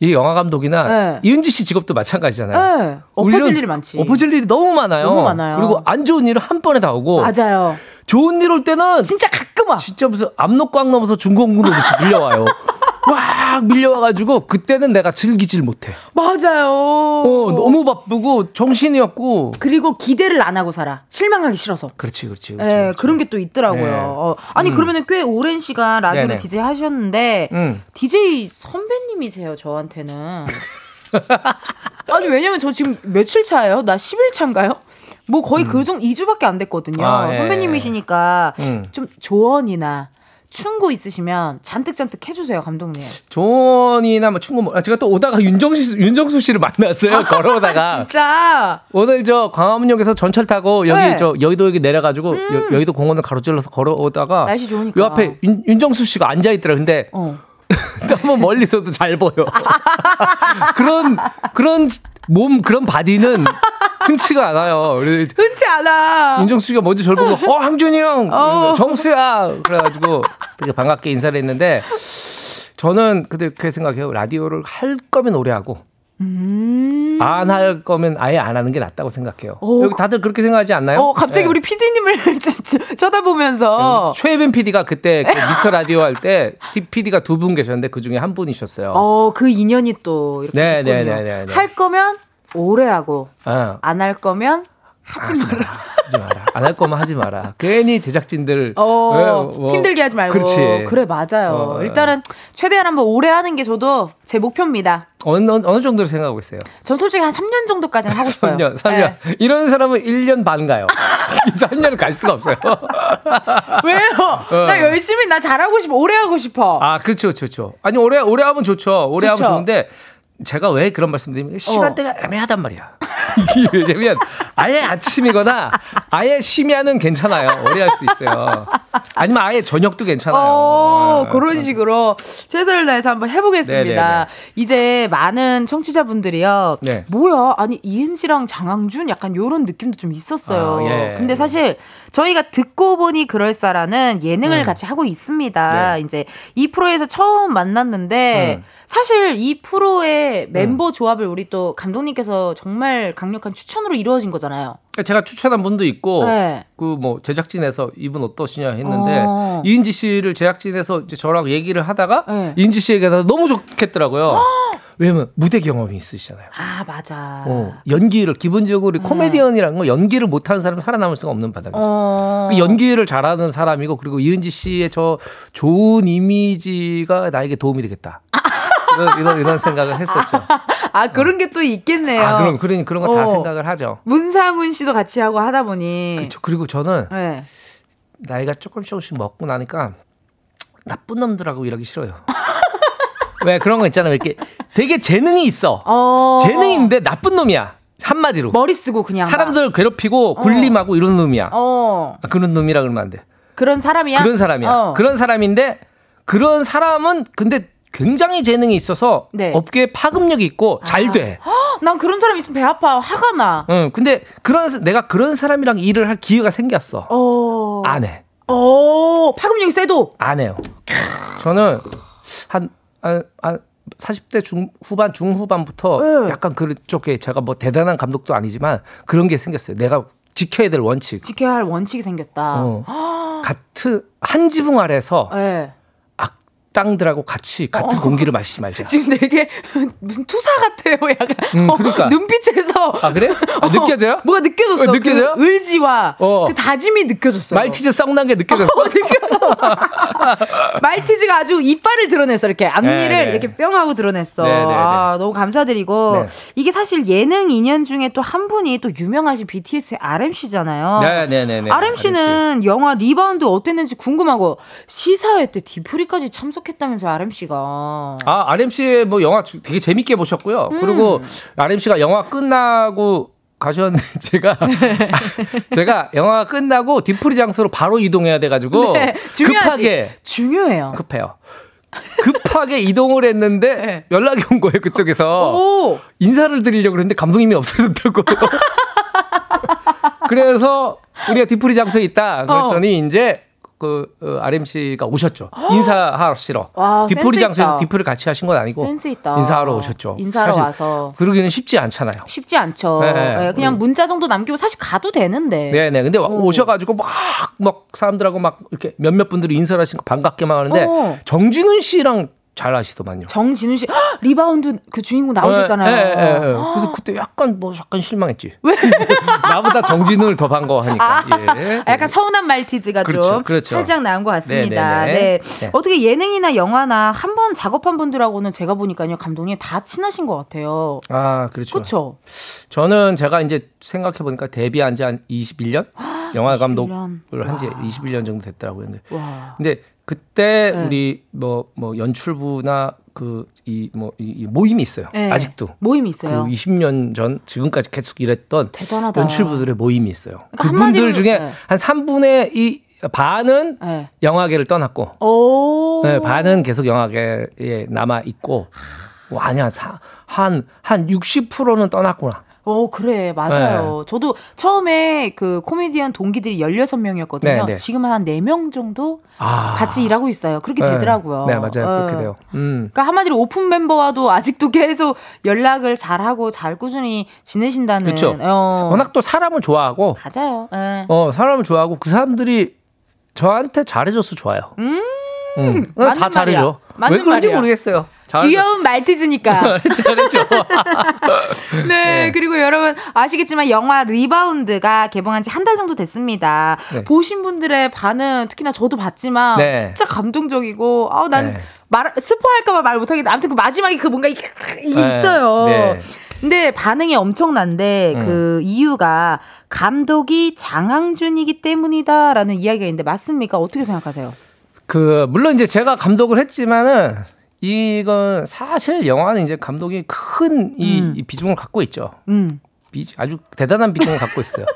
이 영화 감독이나 네. 이은지 씨 직업도 마찬가지잖아요. 네. 엎어질 일이 많지. 엎어질 일이 너무 많아요. 너무 많아요. 그리고 안 좋은 일은 한 번에 다 오고 맞아요. 좋은 일 올 때는 진짜 가끔 와. 진짜 무슨 압록강 넘어서 중공군 오듯이 밀려와요. 와 밀려와가지고 그때는 내가 즐기질 못해. 맞아요. 어 너무 바쁘고 정신이 없고. 그리고 기대를 안 하고 살아. 실망하기 싫어서. 그렇지 그렇지. 예, 그렇지, 그렇지. 그런 게 또 있더라고요. 네. 어, 아니, 그러면은 꽤 오랜 시간 라디오를 네네. DJ 하셨는데, 음. DJ 선배님이세요, 저한테는. 아니, 왜냐면 저 지금 며칠 차예요? 나 10일 차인가요? 뭐 거의 그 정도 2주밖에 안 됐거든요. 음. 아, 예. 선배님이시니까 음. 좀 조언이나 충고 있으시면 잔뜩잔뜩 해주세요, 감독님. 조언이나 뭐 충고 뭐 아, 제가 또 오다가 윤정수 윤정수 씨를 만났어요. 걸어오다가 진짜. 오늘 저 광화문역에서 전철 타고 여기 네. 저 여의도역에 내려가지고 여, 의도 공원을 가로질러서 걸어오다가 날씨 좋으니까. 요 앞에 윤, 윤정수 씨가 앉아 있더라. 근데 어. 너무 멀리서도 잘 보여. 그런 그런 몸 그런 body는 흔치가 않아요. 흔치 않아. 윤정수 씨가 먼저 저를 보고 어 항준이 형 어. 정수야 그래가지고 되게 반갑게 인사를 했는데 저는 근데 그렇게 생각해요. 라디오를 할 거면 오래 하고 음. 안 할 거면 아예 안 하는 게 낫다고 생각해요. 어, 여기 다들 그렇게 생각하지 않나요? 어, 갑자기 네. 우리 PD님을 쳐다보면서. 최혜빈 PD가 그때 그 미스터 라디오 할 때 PD가 두 분 계셨는데 그 중에 한 분이셨어요. 어, 그 인연이 또 이렇게 네, 됐군요. 네, 네, 네, 네. 할 거면 오래 하고 어. 안할 거면 하지 하지 마라. 하지 마라. 안 할 거면 하지 마라. 괜히 제작진들 어, 예, 뭐, 힘들게 하지 말고. 그렇지. 그래 맞아요. 어, 일단은 최대한 한번 오래 하는 게 저도 제 목표입니다. 어느 어느- 정도로 생각하고 있어요? 전 솔직히 한 3년 정도까지는 하고 싶어요. 3년, 3년. 네. 이런 사람은 1년 반 가요. 3년을 갈 수가 없어요. 왜요? 나 열심히 나 잘하고 싶어. 오래 하고 싶어. 어. 아, 그렇죠, 그렇죠. 아니, 오래, 오래 하면 좋죠. 오래 하면 좋죠. 좋은데, 제가 왜 그런 말씀 드리면 시간대가 애매하단 말이야. 이게 왜냐면 아예 아침이거나 아예 심야는 괜찮아요. 오래 할 수 있어요. 아니면 아예 저녁도 괜찮아요. 어, 아, 그런 식으로 최선을 다해서 한번 해보겠습니다. 네네네. 이제 많은 청취자분들이요. 네. 뭐야? 아니, 이은지랑 장항준? 약간 요런 느낌도 좀 있었어요. 아, 예. 근데 사실 저희가 듣고 보니 그럴싸라는 예능을 음. 같이 하고 있습니다. 네. 이제 이 프로에서 처음 만났는데 음. 사실 이 프로의 멤버 조합을 우리 또 감독님께서 정말 강력한 추천으로 이루어진 거잖아요. 제가 추천한 분도 있고 네. 그뭐 제작진에서 이분 어떠시냐 했는데 어. 이인지 씨를 제작진에서 이제 저랑 얘기를 하다가 네. 이인지 씨에게 너무 좋겠더라고요. 왜냐면 무대 경험이 있으시잖아요. 아, 맞아. 어, 연기를 기본적으로 코미디언이라는 건 연기를 못하는 사람 은 살아남을 수가 없는 바닥이죠. 어. 그 연기를 잘하는 사람이고 그리고 이은지 씨의 저 좋은 이미지가 나에게 도움이 되겠다. 이런, 이런 이런 생각을 했었죠. 아, 그런 게 또 있겠네요. 아 그럼 그런 그런 거다 어. 생각을 하죠. 문상훈 씨도 같이 하고 하다 보니. 그렇죠. 그리고 저는 네. 나이가 조금씩 조금씩 먹고 나니까 나쁜 놈들하고 일하기 싫어요. 왜 그런 거 있잖아요. 이렇게 되게 재능이 있어. 어. 재능이 있는데 나쁜 놈이야. 한마디로. 머리 쓰고 그냥. 사람들 괴롭히고 굴림하고 이런 놈이야. 막. 어. 아, 그런 놈이라 그러면 안 돼. 그런 사람이야? 그런 사람이야. 어. 그런 사람인데 그런 사람은 근데 굉장히 재능이 있어서 네. 업계에 파급력이 있고 잘 돼. 헉, 난 그런 사람 있으면 배 아파. 화가 나. 응. 근데 그런 내가 그런 사람이랑 일을 할 기회가 생겼어. 어. 안 해. 어. 파급력이 세도. 안 해요. 저는 한, 한, 한 40대 중 후반 중후반부터 네. 약간 그쪽에 제가 뭐 대단한 감독도 아니지만 그런 게 생겼어요. 내가 지켜야 될 원칙. 지켜야 할 원칙이 생겼다. 어. 같은 한 지붕 아래서 네. 땅들하고 같이 같은 어. 공기를 마시지 말자. 지금 되게 무슨 투사 같아요, 약간. 음, 그러니까 어, 눈빛에서 아 그래? 아, 느껴져요? 어, 뭐가 느껴졌어. 어, 느껴져요? 그 의지와 어. 그 다짐이 느껴졌어요. 말티즈 성난 게 느껴졌어. 어, 말티즈가 아주 이빨을 드러냈어 이렇게 앞니를 네네. 이렇게 뿅 하고 드러냈어. 네네네. 아 너무 감사드리고 네. 이게 사실 예능 인연 중에 또 한 분이 또 유명하신 BTS의 RM 씨잖아요. 네네네. RM 씨는 영화 리바운드 어땠는지 궁금하고 시사회 때 뒤풀이까지 참석 했다면서 RM 씨가. 아 RM 씨의 뭐 영화 되게 재밌게 보셨고요. 음. 그리고 RM 씨가 영화 끝나고 가셨는데 제가 제가 영화가 끝나고 뒤풀이 장소로 바로 이동해야 돼 가지고 네, 급하게 중요해요. 급해요. 급하게 이동을 했는데 네. 연락이 온 거예요 그쪽에서 오. 인사를 드리려고 그랬는데 감독님이 없어졌다고. 그래서 우리가 뒤풀이 장소에 있다 그랬더니 어. 이제 그 어, RM 씨가 오셨죠. 인사하시러. 와, 뒤풀이 장소에서 뒤풀이를 같이 하신 건 아니고 인사하러 오셨죠. 인사하러 와서. 그러기는 쉽지 않잖아요. 쉽지 않죠. 네, 네. 그냥 음. 문자 정도 남기고 사실 가도 되는데. 네, 네. 근데 오. 오셔가지고 막, 막 사람들하고 막 이렇게 몇몇 분들이 인사를 하시고 반갑게만 하는데 어. 정진운 씨랑 잘 아시더만요. 정진운 씨 리바운드 그 주인공 나오셨잖아요. 네, 네, 네, 네. 그래서 그때 약간 뭐 약간 실망했지. 왜? 나보다 정진운을 더 반가워하니까. 아, 예. 약간 서운한 말티즈가 그렇죠, 좀 그렇죠. 살짝 나온 것 같습니다. 네, 네, 네. 어떻게 예능이나 영화나 한 번 작업한 분들하고는 제가 보니까요 감독님 다 친하신 것 같아요. 아 그렇죠. 그렇죠. 저는 제가 이제 생각해 보니까 데뷔한 지 한 21년 영화 감독을 한 지 21년 정도 됐더라고요. 근데, 근데 그때 네. 우리 뭐뭐 뭐 연출부나 그 이 뭐이 뭐, 모임이 있어요. 네. 아직도 모임이 있어요. 그 20년 전 지금까지 계속 일했던 대단하다. 연출부들의 모임이 있어요. 그러니까 그분들 중에 네. 한 3분의 이 반은 네. 영화계를 떠났고 네, 반은 계속 영화계에 남아 있고 와 아니야 한한 한 60%는 떠났구나. 어, 그래. 맞아요. 네. 저도 처음에 그 코미디언 동기들이 16명이었거든요. 네, 네. 지금은 한 4명 정도 아. 같이 일하고 있어요. 그렇게 네. 되더라고요. 네, 맞아요. 그렇게 네. 돼요. 음. 그러니까 한마디로 오픈 멤버와도 아직도 계속 연락을 잘하고 잘 꾸준히 지내신다는. 그렇죠. 어. 워낙 또 사람을 좋아하고. 맞아요. 네. 어, 사람을 좋아하고 그 사람들이 저한테 잘해줘서 좋아요. 음. 음. 다 잘해줘. 왜 그런지 말이야. 모르겠어요. 귀여운 말티즈니까. 잘했죠. 네, 네, 그리고 여러분 아시겠지만 영화 리바운드가 개봉한 지 한 달 정도 됐습니다. 네. 보신 분들의 반응 특히나 저도 봤지만 네. 진짜 감동적이고 아, 난 네. 말, 스포할까봐 말 못하겠는데 아무튼 그 마지막에 그 뭔가 이, 이 네. 있어요. 네. 근데 반응이 엄청난데 음. 그 이유가 감독이 장항준이기 때문이다라는 이야기가 있는데 맞습니까? 어떻게 생각하세요? 그 물론 이제 제가 감독을 했지만은 이건 사실 영화는 이제 감독이 큰이 음. 비중을 갖고 있죠. 음. 비, 아주 대단한 비중을 갖고 있어요.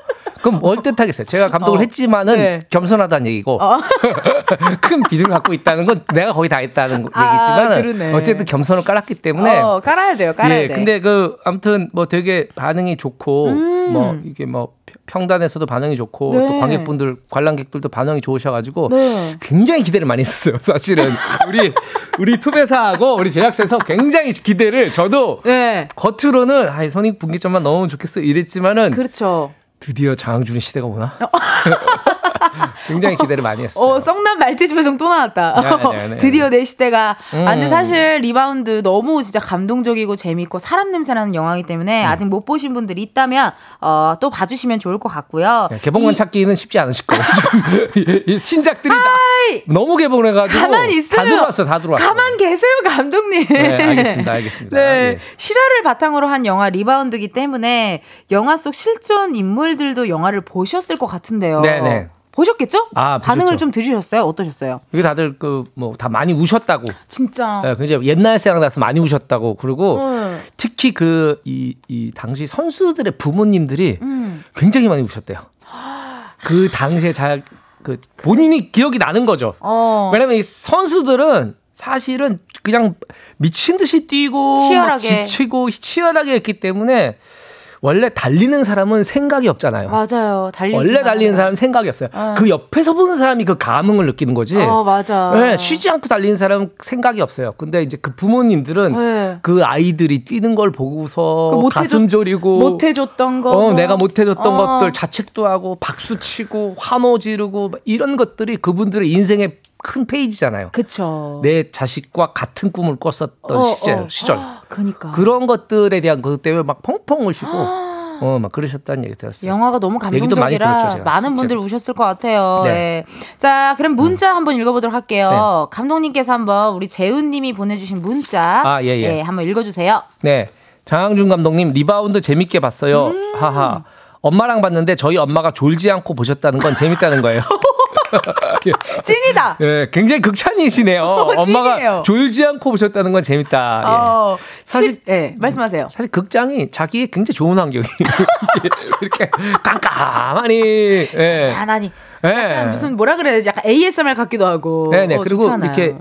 그럼 뭘 뜻하겠어요? 제가 감독을 어. 했지만은 네. 겸손하다는 얘기고 어. 큰 비중을 갖고 있다는 건 내가 거의 다 했다는 아, 얘기지만은 어쨌든 겸손을 깔았기 때문에 어, 깔아야 돼요. 깔아야 예, 돼. 근데 그 아무튼 뭐 되게 반응이 좋고 음. 뭐 이게 뭐 평단에서도 반응이 좋고 네. 또 관객분들 관람객들도 반응이 좋으셔가지고 네. 굉장히 기대를 많이 했어요. 사실은 우리 우리 투배사하고 우리 제작사에서 굉장히 기대를 저도 네. 겉으로는 아이 손익 분기점만 넘으면 좋겠어 이랬지만은 그렇죠. 드디어 장항준의 시대가 오나? 어. 굉장히 기대를 많이 했어요. 어, 성난 말티즈 표정 또 나왔다. 네, 네, 네. 드디어 내 시대가. 음. 아, 근데 사실 리바운드 너무 진짜 감동적이고 재밌고 사람 냄새 나는 영화이기 때문에 음. 아직 못 보신 분들이 있다면 어, 또 봐주시면 좋을 것 같고요. 네, 개봉만 이... 찾기는 쉽지 않으실 거예요. 지금 신작들이 너무 개봉을 해가지고 가만 있으면 다 들어왔어, 다 들어왔어. 가만 계세요, 감독님. 네, 알겠습니다, 알겠습니다. 네, 예. 실화를 바탕으로 한 영화 리바운드기 때문에 영화 속 실존 인물들도 영화를 보셨을 것 같은데요. 네, 네. 보셨겠죠? 아, 반응을 좀 들으셨어요? 어떠셨어요? 이게 다들 그 뭐 다 많이 우셨다고. 진짜. 네, 굉장히 옛날 생각나서 많이 우셨다고. 그리고 음. 특히 그이이 당시 선수들의 부모님들이 음. 굉장히 많이 우셨대요. 그 당시에 잘 그 본인이 기억이 나는 거죠. 어. 왜냐면 이 선수들은 사실은 그냥 미친 듯이 뛰고 치열하게 지치고 치열하게 했기 때문에 원래 달리는 사람은 생각이 없잖아요. 맞아요. 달리는 원래 달리는 사람 은 생각이 없어요. 네. 그 옆에서 보는 사람이 그 감흥을 느끼는 거지. 어, 맞아. 네, 쉬지 않고 달리는 사람은 생각이 없어요. 근데 이제 그 부모님들은 네. 그 아이들이 뛰는 걸 보고서 그 가슴 졸이고 못 해줬던 거, 어, 내가 못 해줬던 어. 것들 자책도 하고 박수 치고 환호 지르고 이런 것들이 그분들의 인생의 큰 페이지잖아요. 그쵸. 내 자식과 같은 꿈을 꿨었던 어, 시절, 어. 시절. 그니까. 그런 것들에 대한 것 때문에 막 펑펑 우시고 어, 막 그러셨다는 얘기 들었어요. 영화가 너무 감동적이라 들었죠, 많은 분들 우셨을 것 같아요. 네. 네. 자, 그럼 문자 음. 한번 읽어보도록 할게요. 네. 감독님께서 한번 우리 재훈님이 보내주신 문자, 아, 예, 예. 네, 한번 읽어주세요. 네, 장항준 감독님 리바운드 재밌게 봤어요. 음. 하하. 엄마랑 봤는데 저희 엄마가 졸지 않고 보셨다는 건 재밌다는 거예요. 찐이다. 예, 굉장히 극찬이시네요. 어, 엄마가 졸지 않고 보셨다는 건 재밌다. 예. 어, 사실, 예, 네, 말씀하세요. 사실 극장이 자기에 굉장히 좋은 환경이 이렇게 깜깜하니, 예. 잔잔하니. 약간 예. 무슨 뭐라 그래야 되지? 약간 ASMR 같기도 하고. 네네. 어, 그리고 좋잖아요. 이렇게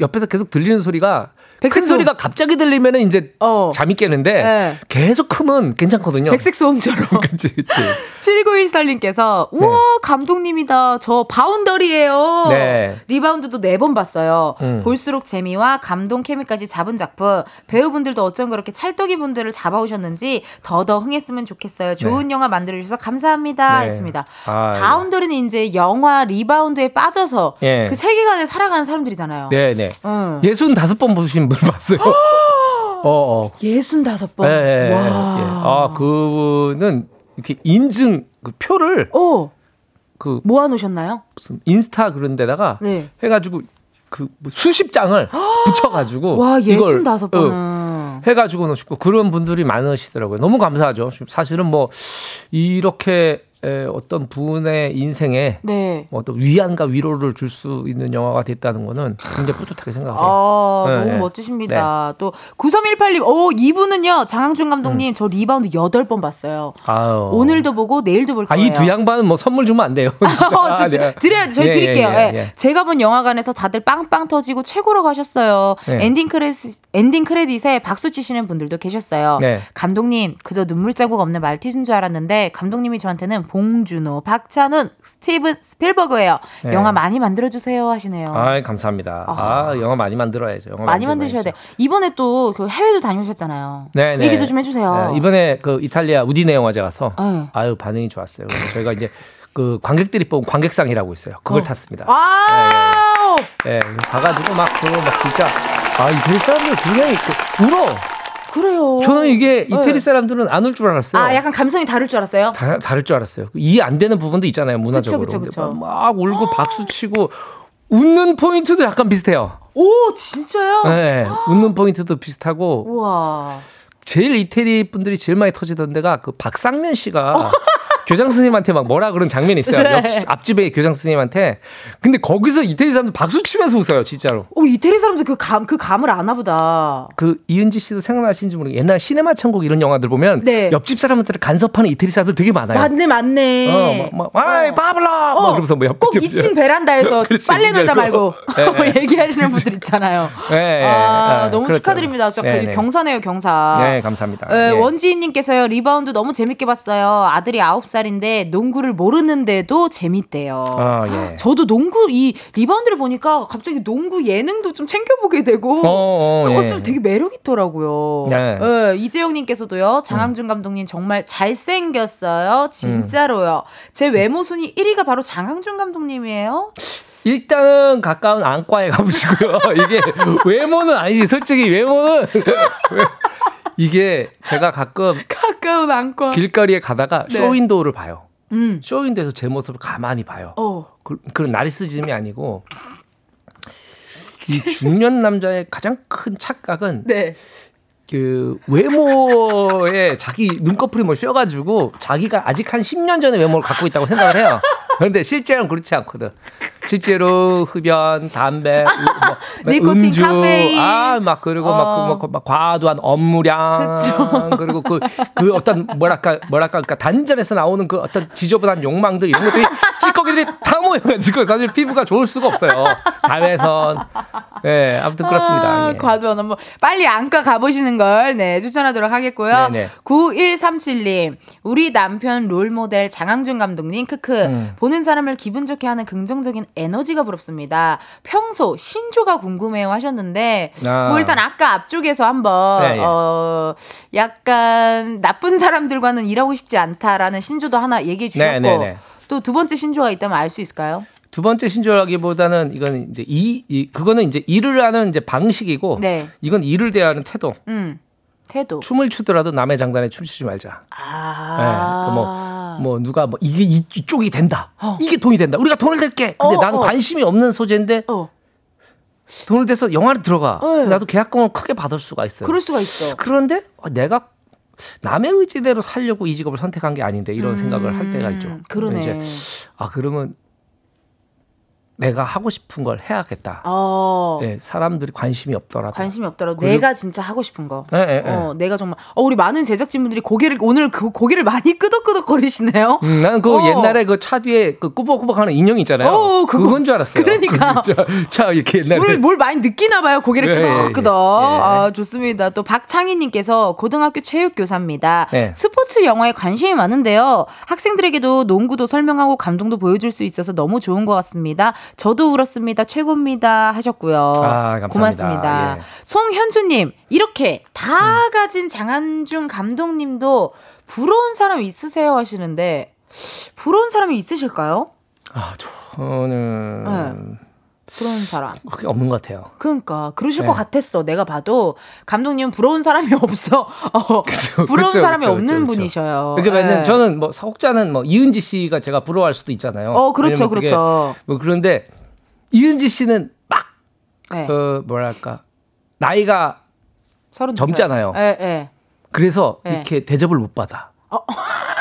옆에서 계속 들리는 소리가 큰 소리가 갑자기 들리면 이제 어. 잠이 깨는데 네. 계속 크면 괜찮거든요. 백색 소음처럼. 그치, 그치. 7914님께서 우와, 네. 감독님이다. 저 바운더리예요. 네. 리바운드도 네 번 봤어요. 음. 볼수록 재미와 감동 케미까지 잡은 작품. 배우분들도 어쩜 그렇게 찰떡인 분들을 잡아오셨는지 더더 흥했으면 좋겠어요. 좋은 네. 영화 만들어 주셔서 감사합니다. 네. 했습니다. 아, 예. 바운더리는 이제 영화 리바운드에 빠져서 예. 그 세계관에 살아가는 사람들이잖아요. 네, 네. 음. 65번 보신 분 봤어요. 어, 어. 65번. 네, 네, 와. 네. 아, 그분은 이렇게 인증 그 표를 어. 그 모아 놓으셨나요? 무슨 인스타 그런 데다가 네. 해 가지고 그뭐 수십 장을 붙여 가지고 와, 65번은 어, 해 가지고 놓으시고 그런 분들이 많으시더라고요. 너무 감사하죠. 사실은 뭐 이렇게 에, 어떤 분의 인생에 네. 뭐 어떤 위안과 위로를 줄 수 있는 영화가 됐다는 거는 굉장히 뿌듯하게 생각해요. 아, 네. 너무 멋지십니다. 네. 또 9318님, 오, 이분은요, 장항준 감독님, 음. 저 리바운드 8번 봤어요. 아유. 오늘도 보고 내일도 볼 거예요. 아, 이 두 양반은 뭐 선물 주면 안 돼요. 아, 네. 드려야죠. 저희 예, 드릴게요. 예, 예, 예, 제가 본 영화관에서 다들 빵빵 터지고 최고라고 하셨어요. 네. ending credit, ending credit에 박수 치시는 분들도 계셨어요. 네. 감독님, 그저 눈물 자국 없는 말티즈인 줄 알았는데, 감독님이 저한테는 봉준호, 박찬욱, 스티븐 스필버그예요. 네. 영화 많이 만들어 주세요 하시네요. 아, 감사합니다. 아, 아 영화 많이 만들어야죠. 영화 많이 만드셔야 돼요. 이번에 또 그 해외도 다녀오셨잖아요. 네, 네. 얘기도 좀 해주세요. 네, 이번에 그 이탈리아 우디네 영화제 가서 네. 아유 반응이 좋았어요. 저희가 이제 그 관객들이 뽑은 관객상이라고 있어요. 그걸 어. 탔습니다. 아~ 네, 네. 네, 가가지고 막 그거 막 진짜 아 이태리 사람들 굉장히 그 울어. 그래요. 저는 이게 네. 이태리 사람들은 안울줄 알았어요. 아, 약간 감성이 다를 줄 알았어요? 다, 다를 줄 알았어요. 이해 안 되는 부분도 있잖아요, 문화적으로. 그쵸, 그쵸, 그쵸. 막 울고 박수 치고 웃는 포인트도 약간 비슷해요. 오, 진짜요? 네, 웃는 포인트도 비슷하고. 우와. 제일 이태리 분들이 제일 많이 터지던 데가 그 박상면 씨가 어. 교장 선생님한테 막 뭐라 그런 장면이 있어요. 네. 옆, 앞집에 교장 선생님한테. 근데 거기서 이태리 사람들 박수 치면서 웃어요, 진짜로. 어, 이태리 사람들 그 감, 그 감을 아나 보다. 그 이은지 씨도 생각나시는지 모르겠 옛날 시네마 천국 이런 영화들 보면 네. 옆집 사람한테 간섭하는 이태리 사람들 되게 많아요. 맞네, 맞네. 어, 막, 막, 아이, 바블라! 어. 막 그러면서 뭐 옆집. 꼭 2층 베란다에서 빨래 널다 말고 네. 얘기하시는 분들 있잖아요. 네. 아, 네. 너무 그렇죠. 축하드립니다. 진짜 네, 네. 경사네요, 경사. 네, 감사합니다. 원지인님께서요, 리바운드 너무 재밌게 봤어요. 아들이 9살 살인데 농구를 모르는데도 재밌대요. 아, 예. 저도 농구 이 리바운드를 보니까 갑자기 농구 예능도 좀 챙겨보게 되고 어, 어, 예. 좀 되게 매력 있더라고요. 네. 네, 이재용님께서도요. 장항준 음. 감독님 정말 잘생겼어요. 진짜로요. 음. 제 외모 순위 1위가 바로 장항준 감독님이에요. 일단은 가까운 안과에 가보시고요. 이게 외모는 아니지. 솔직히 외모는 이게 제가 가끔 가까운 안과 길거리에 가다가 네. 쇼윈도우를 봐요. 음. 쇼윈도에서 제 모습을 가만히 봐요. 어. 그, 그런 나리스즘이 아니고 이 중년 남자의 가장 큰 착각은 네. 그 외모에 자기 눈꺼풀이 뭐 씌어가지고 자기가 아직 한 10년 전에 외모를 갖고 있다고 생각을 해요. 그런데 실제로는 그렇지 않거든. 실제로 흡연, 담배, 뭐, 뭐 음주, 카페인. 아, 막 그리고 어. 막, 그, 막, 막 과도한 업무량, 그쵸. 그리고 그, 그 어떤 뭐랄까, 뭐랄까, 그러니까 단전에서 나오는 그 어떤 지저분한 욕망들 이런 것들이 찌꺼기들이 다 모여가지고 사실 피부가 좋을 수가 없어요. 자외선. 예, 네, 아무튼 그렇습니다. 아, 예. 과도한 업무. 빨리 안과 가보시는 걸, 네, 추천하도록 하겠고요. 네네. 9137님, 우리 남편 롤모델 장항준 감독님, 크크. 음. 보는 사람을 기분 좋게 하는 긍정적인 에너지가 부럽습니다. 평소 신조가 궁금해요 하셨는데 아. 뭐 일단 아까 앞쪽에서 한번 네, 네. 어 약간 나쁜 사람들과는 일하고 싶지 않다라는 신조도 하나 얘기해 주셨고 네, 네, 네. 또두 번째 신조가 있다면 알 수 있을까요? 두 번째 신조라기보다는 이건 이제 이, 이 그거는 이제 일을 하는 이제 방식이고 네. 이건 일을 대하는 태도. 음. 태도. 춤을 추더라도 남의 장단에 춤추지 말자. 아. 네, 뭐, 뭐 누가 뭐 이게 이, 이쪽이 된다. 어. 이게 돈이 된다. 우리가 돈을 댈게. 근데 어, 나는 어. 관심이 없는 소재인데 어. 돈을 대서 영화를 들어가. 네. 나도 계약금을 크게 받을 수가 있어요. 그럴 수가 있어. 그런데 내가 남의 의지대로 살려고 이 직업을 선택한 게 아닌데 이런 음, 생각을 할 때가 있죠. 그러네. 이제 아 그러면 내가 하고 싶은 걸 해야겠다. 어. 네, 사람들이 관심이 없더라도. 관심이 없더라도 내가 진짜 하고 싶은 거. 네, 네, 네. 어, 내가 정말 어 우리 많은 제작진분들이 고개를 오늘 그 고개를 많이 끄덕끄덕거리시네요. 음, 나는 그 어. 옛날에 그 차 뒤에 그 꾸벅꾸벅하는 인형 있잖아요. 어, 그거, 그건 줄 알았어요. 그러니까 차, 차 이렇게 옛날에 뭘, 뭘 많이 느끼나 봐요. 고개를 네, 끄덕끄덕. 예. 아 좋습니다. 또 박창희님께서 고등학교 체육 교사입니다. 네. 스포츠 영화에 관심이 많은데요. 학생들에게도 농구도 설명하고 감동도 보여줄 수 있어서 너무 좋은 것 같습니다. 저도 울었습니다. 최고입니다. 하셨고요. 아, 감사합니다. 고맙습니다. 예. 송현주님, 이렇게 다 음. 가진 장한중 감독님도 부러운 사람 있으세요? 하시는데, 부러운 사람이 있으실까요? 아, 저는. 네. 부러운 사람. 그게 없는 것 같아요. 그러니까 그러실 네. 것 같았어. 내가 봐도 감독님 부러운 사람이 없어. 어, 그쵸, 부러운 그쵸, 사람이 그쵸, 없는 분이셔요. 그러니까 네. 저는 뭐 사옥자는 뭐 이은지 씨가 제가 부러워할 수도 있잖아요. 어, 그렇죠, 그렇죠. 뭐 그런데 이은지 씨는 막, 네. 그, 뭐랄까, 나이가 젊잖아요. 네, 네. 그래서 이렇게 대접을 못 받아. 어.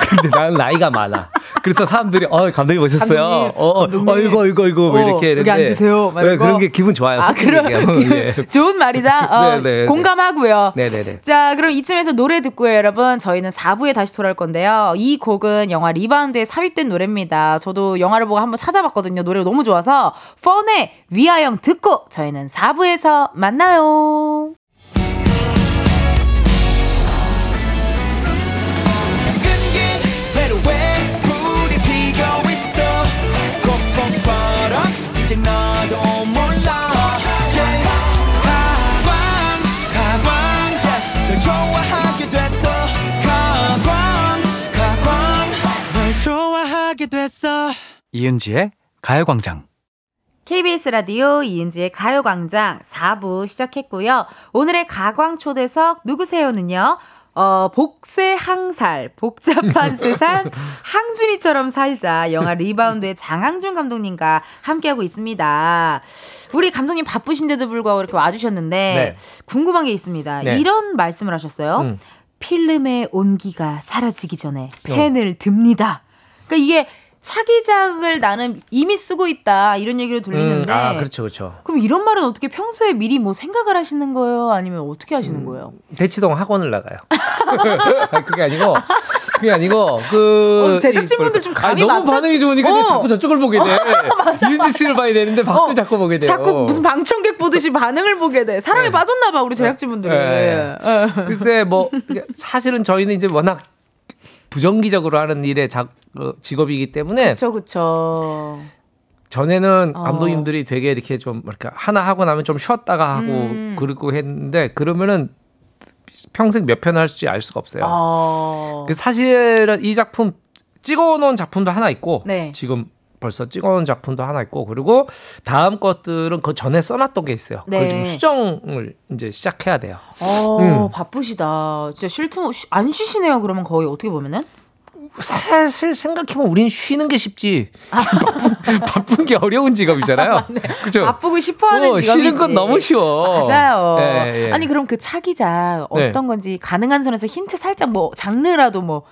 근데 나는 나이가 많아. 그래서 사람들이 어 감독님 오셨어요. 감독님, 어, 어, 어 이거 이거 이거 뭐 어, 이렇게 여기 앉으세요. 네, 그런 게 기분 좋아요. 아 그럼 예. 좋은 말이다. 어, 네, 네, 네, 공감하고요. 네네네. 자 그럼 이쯤에서 노래 듣고요, 여러분. 저희는 4부에 다시 돌아올 건데요. 이 곡은 영화 리바운드에 삽입된 노래입니다. 저도 영화를 보고 한번 찾아봤거든요. 노래가 너무 좋아서 펀의 위아영 듣고 저희는 4부에서 만나요. 됐어 이은지의 가요광장 KBS 라디오 이은지의 가요광장 4부 시작했고요. 오늘의 가광초대석 누구세요는요? 어, 복세항살, 복잡한 세상, 항준이처럼 살자. 영화 리바운드의 장항준 감독님과 함께하고 있습니다. 우리 감독님 바쁘신데도 불구하고 이렇게 와주셨는데, 네. 궁금한 게 있습니다. 네. 이런 말씀을 하셨어요. 음. 필름의 온기가 사라지기 전에 펜을 어. 듭니다. 그러니까 이게 차기작을 나는 이미 쓰고 있다 이런 얘기를 들리는데 음, 아 그렇죠 그렇죠 그럼 이런 말은 어떻게 평소에 미리 뭐 생각을 하시는 거예요 아니면 어떻게 하시는 음, 거예요 대치동 학원을 나가요 그게 아니고 그게 아니고 그 어, 제작진분들 좀 감이 아니, 너무 맞다? 반응이 좋으니까 어. 자꾸 저쪽을 보게 돼 이은지 씨를 봐야 되는데 밖을 어, 자꾸 보게 돼요 자꾸 무슨 방청객 보듯이 반응을 보게 돼 사랑에 네. 빠졌나 봐 우리 제작진분들이 네. 네. 글쎄 뭐 사실은 저희는 이제 워낙 부정기적으로 하는 일의 작, 어, 직업이기 때문에. 그렇죠, 그렇죠. 전에는 어. 감독님들이 되게 이렇게 좀 이렇게 하나 하고 나면 좀 쉬었다가 하고 음. 그러고 했는데 그러면은 평생 몇 편 할지 알 수가 없어요. 어. 사실은 이 작품 찍어놓은 작품도 하나 있고 네. 지금 벌써 찍어놓은 작품도 하나 있고 그리고 다음 것들은 그 전에 써놨던 게 있어요. 네. 그걸 좀 수정을 이제 시작해야 돼요. 어, 음. 바쁘시다. 진짜 쉴 틈 안 쉬시네요. 그러면 거의 어떻게 보면은? 사실 생각해보면 우린 쉬는 게 쉽지. 아. 바쁜, 바쁜 게 어려운 직업이잖아요. 네. 그죠? 바쁘고 싶어 하는 어, 직업이지. 쉬는 건 너무 쉬워. 맞아요. 네, 네. 아니, 그럼 그 차기작 어떤 네. 건지 가능한 선에서 힌트 살짝 뭐 장르라도 뭐.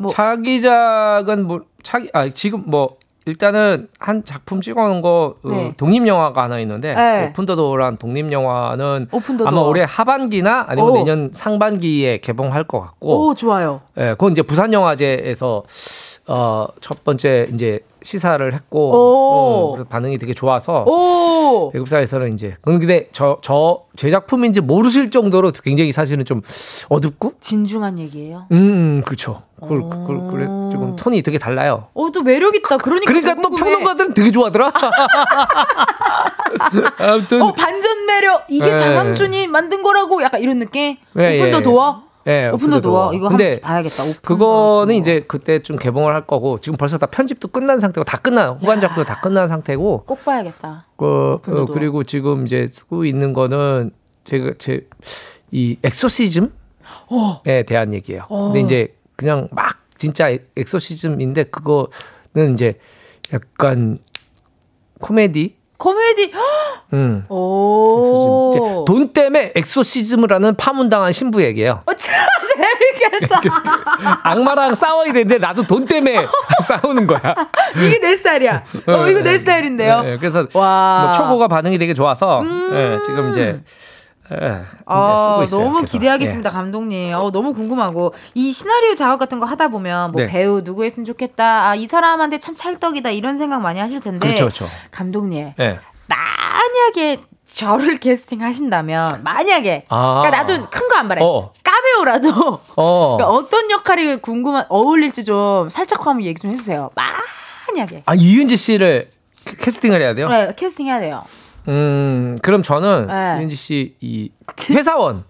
뭐. 차기작은 뭐, 차기, 아, 지금 뭐 일단은 한 작품 찍어놓은 거 어, 네. 독립 영화가 하나 있는데 네. 오픈 더 도어란 독립 영화는 아마 올해 하반기나 아니면 오. 내년 상반기에 개봉할 것 같고. 오 좋아요. 예, 그건 이제 부산 영화제에서 어, 첫 번째 이제 시사를 했고 어, 반응이 되게 좋아서 배급사에서는 이제 근데 저 저 제 작품인지 모르실 정도로 굉장히 사실은 좀 어둡고 진중한 얘기예요. 음, 음 그렇죠. 그걸 그걸 그래 조금 톤이 되게 달라요. 어, 또 매력 있다. 그러니까 그러니까 또 평론가들은 되게 좋아하더라. 아무튼 어, 반전 매력 이게 네. 장항준이 만든 거라고 약간 이런 느낌. 네, 오픈 더 예, 예. 도어. 예, 오픈 더 도어 이거 근데 한번 봐야겠다. 그거는. 이제 그때 좀 개봉을 할 거고 지금 벌써 다 편집도 끝난 상태고 다 끝난 후반 작업도 다 끝난 상태고 꼭 봐야겠다. 그 어. 그리고 지금 이제 쓰고 있는 거는 제가 제 이 엑소시즘에 대한 얘기예요. 근데 이제 그냥 막 진짜 엑- 엑소시즘인데 그거는 이제 약간 코미디 코미디. 음. 오. 이제 돈 때문에 엑소시즘을 하는 파문당한 신부 얘기예요. 어, 참 재밌겠다. 악마랑 싸워야 되는데 나도 돈 때문에 싸우는 거야. 이게 내 스타일이야. 어, 이거 내 스타일인데요. 네, 그래서 와. 음. 뭐 초보가 반응이 되게 좋아서 예, 지금 이제 예, 아, 쓰고 있어요. 너무. 기대하겠습니다, 감독님. 어, 너무 궁금하고 이 시나리오 작업 같은 거 하다 보면 뭐 네. 배우 누구 했으면 좋겠다. 아, 이 사람한테 참 찰떡이다 이런 생각 많이 하실 텐데. 그렇죠, 그렇죠. 감독님, 예. 예. 만약에 저를 캐스팅 하신다면 만약에 아. 그러니까 나도 큰 거 안 바래. 어. 까메오라도 어. 그러니까 어떤 역할이 궁금한 어울릴지 좀 살짝 한번 얘기 좀 해주세요. 만약에 아 이은지 씨를 캐- 캐스팅을 해야 돼요? 네, 캐스팅 해야 돼요. 음, 그럼 저는 네. 이은지 씨 이 회사원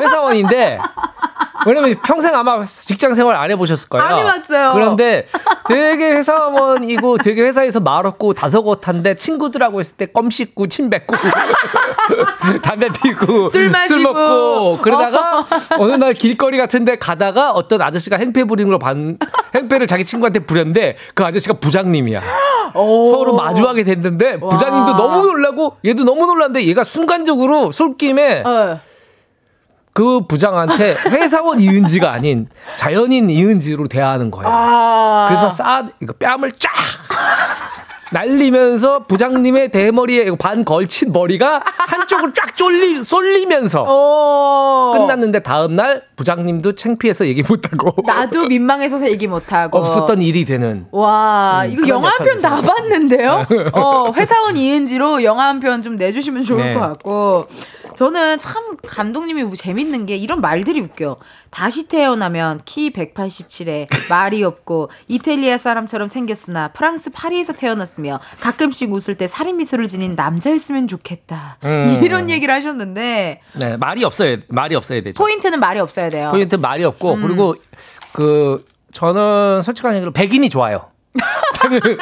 회사원인데 왜냐면 평생 아마 직장 생활 안 해보셨을 거예요. 안 해봤어요. 그런데 되게 회사원이고 되게 회사에서 말 없고 다소곳한데 친구들하고 있을 때 껌 씹고 침 뱉고 담배 피고 술 마시고. 먹고 그러다가 어 느 날 길거리 같은데 가다가 어떤 아저씨가 행패 부리는 걸 반, 행패를 자기 친구한테 부렸는데 그 아저씨가 부장님이야. 서로 마주하게 됐는데 부장님도 너무 놀라고 얘도 너무 놀랐는데 얘가 순간적으로 술김에 어. 그 부장한테 회사원 이은지가 아닌 자연인 이은지로 대하는 거예요. 아. 그래서 싸 이거 뺨을 쫙 날리면서 부장님의 대머리에 반 걸친 머리가 한쪽으로 쫙 쫄리 쏠리면서 오. 끝났는데 다음 날 부장님도 창피해서 얘기 못하고 나도 민망해서 얘기 못하고 없었던 일이 되는 와 음, 이거 영화 한 편 다. 봤는데요. 어 회사원 이은지로 영화 한 편 좀 내주시면 좋을 네. 것 같고 저는 참 감독님이 재밌는 게 이런 말들이 웃겨. 다시 태어나면 키 187에 말이 없고 이탈리아 사람처럼 생겼으나 프랑스 파리에서 태어났으며 가끔씩 웃을 때 살인 미소를 지닌 남자였으면 좋겠다. 음. 이런 얘기를 하셨는데 네, 말이 없어야 말이 없어야 되죠. 포인트는 말이 없어야 돼요. 포인트 말이 없고 음. 그리고 그 저는 솔직한 얘기로 백인이 좋아요.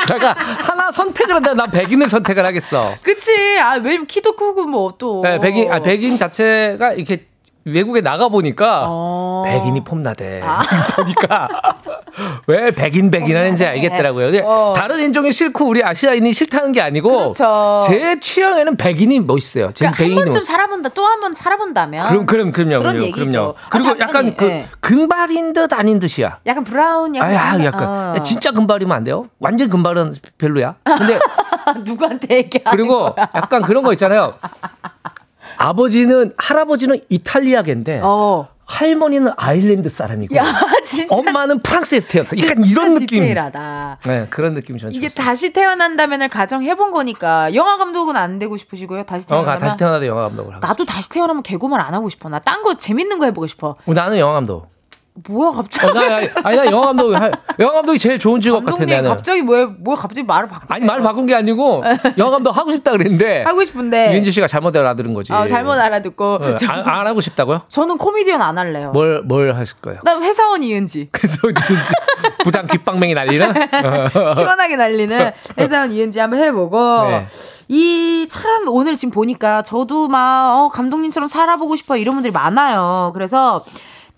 내가 하나 선택을 한다면 난 백인을 선택을 하겠어. 그치? 아 왜냐면 키도 크고 뭐 또. 네, 백인 아 백인 자체가 이렇게 외국에 나가 보니까 어. 백인이 폼나대 보니까 왜 백인 백인 하는지 알겠더라고요. 어. 다른 인종이 싫고 우리 아시아인이 싫다는 게 아니고 그렇죠. 제 취향에는 백인이 멋있어요. 제 그러니까 한 백인이 번쯤 멋있어요. 살아본다 또 한 번 살아본다면 그럼 그럼 그럼요. 그런 그럼요. 얘기죠. 그럼요. 아, 그리고 당연히, 약간 그 예. 금발인 듯 아닌 듯이야. 약간 브라운 약간 아, 약간 어. 야, 진짜 금발이면 안 돼요. 완전 금발은 별로야. 근데 누구한테 얘기하는 그리고 거야? 약간 그런 거 있잖아요. 아버지는 할아버지는 이탈리아계인데 어. 할머니는 아일랜드 사람이고 야 엄마는 프랑스에서 태어났어. 약간 이런 느낌. 디테일하다. 네, 그런 느낌이 저는 이게 좋습니다. 다시 태어난다면을 가정 해 본 거니까 영화 감독은 안 되고 싶으시고요. 다시 어, 태어나면 가- 다시 태어나도 영화 감독을 하고. 나도 다시 태어나면 개그만 안 하고 싶어. 나 딴 거 재밌는 거 해보고 싶어. 어, 나는 영화 감독. 뭐야 갑자기? 어, 나, 아니 나 영화 감독 할- 영화 감독이 제일 좋은 직업 같아 감독님 나는. 갑자기 뭐야 뭐야 갑자기 말을 바꾸? 아니 말 바꾼 게 아니고 영화 감독 하고 싶다 그랬는데 하고 싶은데 유인지 씨가 잘못 알아들은 거지. 어, 잘못 알아듣고 어, 저- 안, 안 하고 싶다고요? 저는 코미디언 안 할래요. 뭘 뭘 하실 거예요? 난 회사원 이은지. 그래서 유인지 부장 귓방맹이 날리는 시원하게 날리는 회사원 이은지 한번 해보고 네. 이참 오늘 지금 보니까 저도 막 어, 감독님처럼 살아보고 싶어 이런 분들이 많아요. 그래서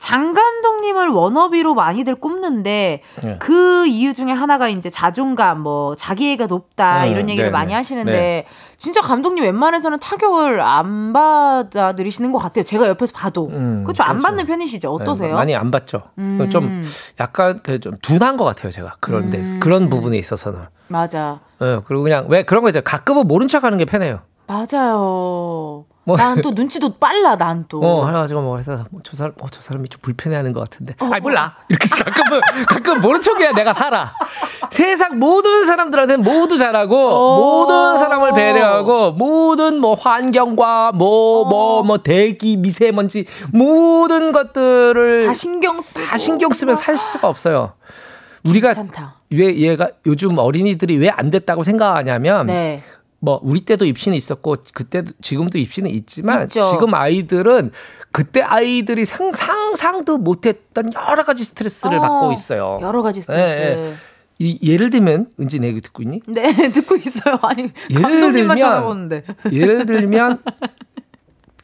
장 감독님을 워너비로 많이들 꼽는데 네. 그 이유 중에 하나가 이제 자존감, 뭐 자기애가 높다 음, 이런 얘기를 네, 많이 네. 하시는데 네. 진짜 감독님 웬만해서는 타격을 안 받아들이시는 것 같아요. 제가 옆에서 봐도 음, 그렇죠. 안 그렇죠. 받는 편이시죠. 어떠세요? 네, 많이 안 받죠. 음. 좀 약간 그좀 둔한 것 같아요, 제가 그런 데 음. 그런 부분에 있어서는. 맞아. 예, 그리고 그냥 왜 그런 거 있죠. 가끔은 모른 척하는 게 편해요. 맞아요. 뭐- 난 또 눈치도 빨라, 난 또. 어, 해가지고 뭐 해서 뭐 저 사람, 어, 저 사람이 좀 불편해하는 것 같은데. 아이 몰라. 이렇게 가끔은 가끔 모른 척해야 내가 살아. 세상 모든 사람들한테는 모두 잘하고 모든 사람을 배려하고 모든 뭐 환경과 뭐 뭐 뭐 대기 미세먼지 모든 것들을 다 신경 쓰고. 다 신경 쓰면 살 수가 없어요. 우리가 괜찮다. 왜 얘가 요즘 어린이들이 왜 안 됐다고 생각하냐면 네. 뭐 우리 때도 입시는 있었고 그때도 지금도 입시는 있지만 있죠. 지금 아이들은 그때 아이들이 상, 상상도 못했던 여러 가지 스트레스를 어, 받고 있어요. 여러 가지 스트레스. 예, 예. 이, 예를 들면 은지 내 얘기 듣고 있니? 네, 듣고 있어요. 아니, 예를 감독님만 들면- 쳐다보는데. 예를 들면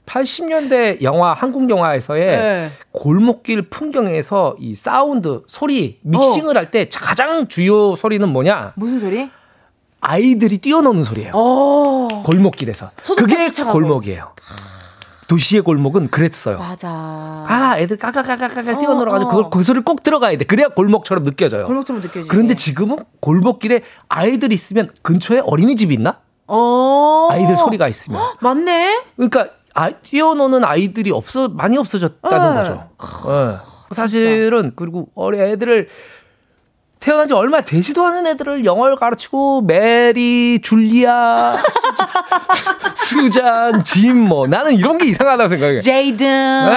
80년대 영화 한국 영화에서의 네. 골목길 풍경에서 이 사운드 소리 믹싱을 할때 가장 주요 소리는 뭐냐? 무슨 소리? 아이들이 뛰어노는 소리예요. 어. 골목길에서. 그게. 골목이에요. 도시의 골목은 그랬어요. 맞아. 아, 애들 까까까까까 어, 뛰어놀아가지고 어. 그걸 그 소리를 꼭 들어가야 돼. 그래야 골목처럼 느껴져요. 골목처럼 느껴지지. 그런데 지금은 골목길에 아이들이 있으면 근처에 어린이집이 있나? 어. 아이들 소리가 있으면. 맞네. 그러니까 아, 뛰어노는 아이들이 없어 많이 없어졌다는 네. 거죠. 예. 사실은 그리고 어린 애들을 태어난 지 얼마 되지도 않은 애들을 영어를 가르치고 메리, 줄리아, 수, 수잔, 짐 뭐 나는 이런 게 이상하다고 생각해. 제이든,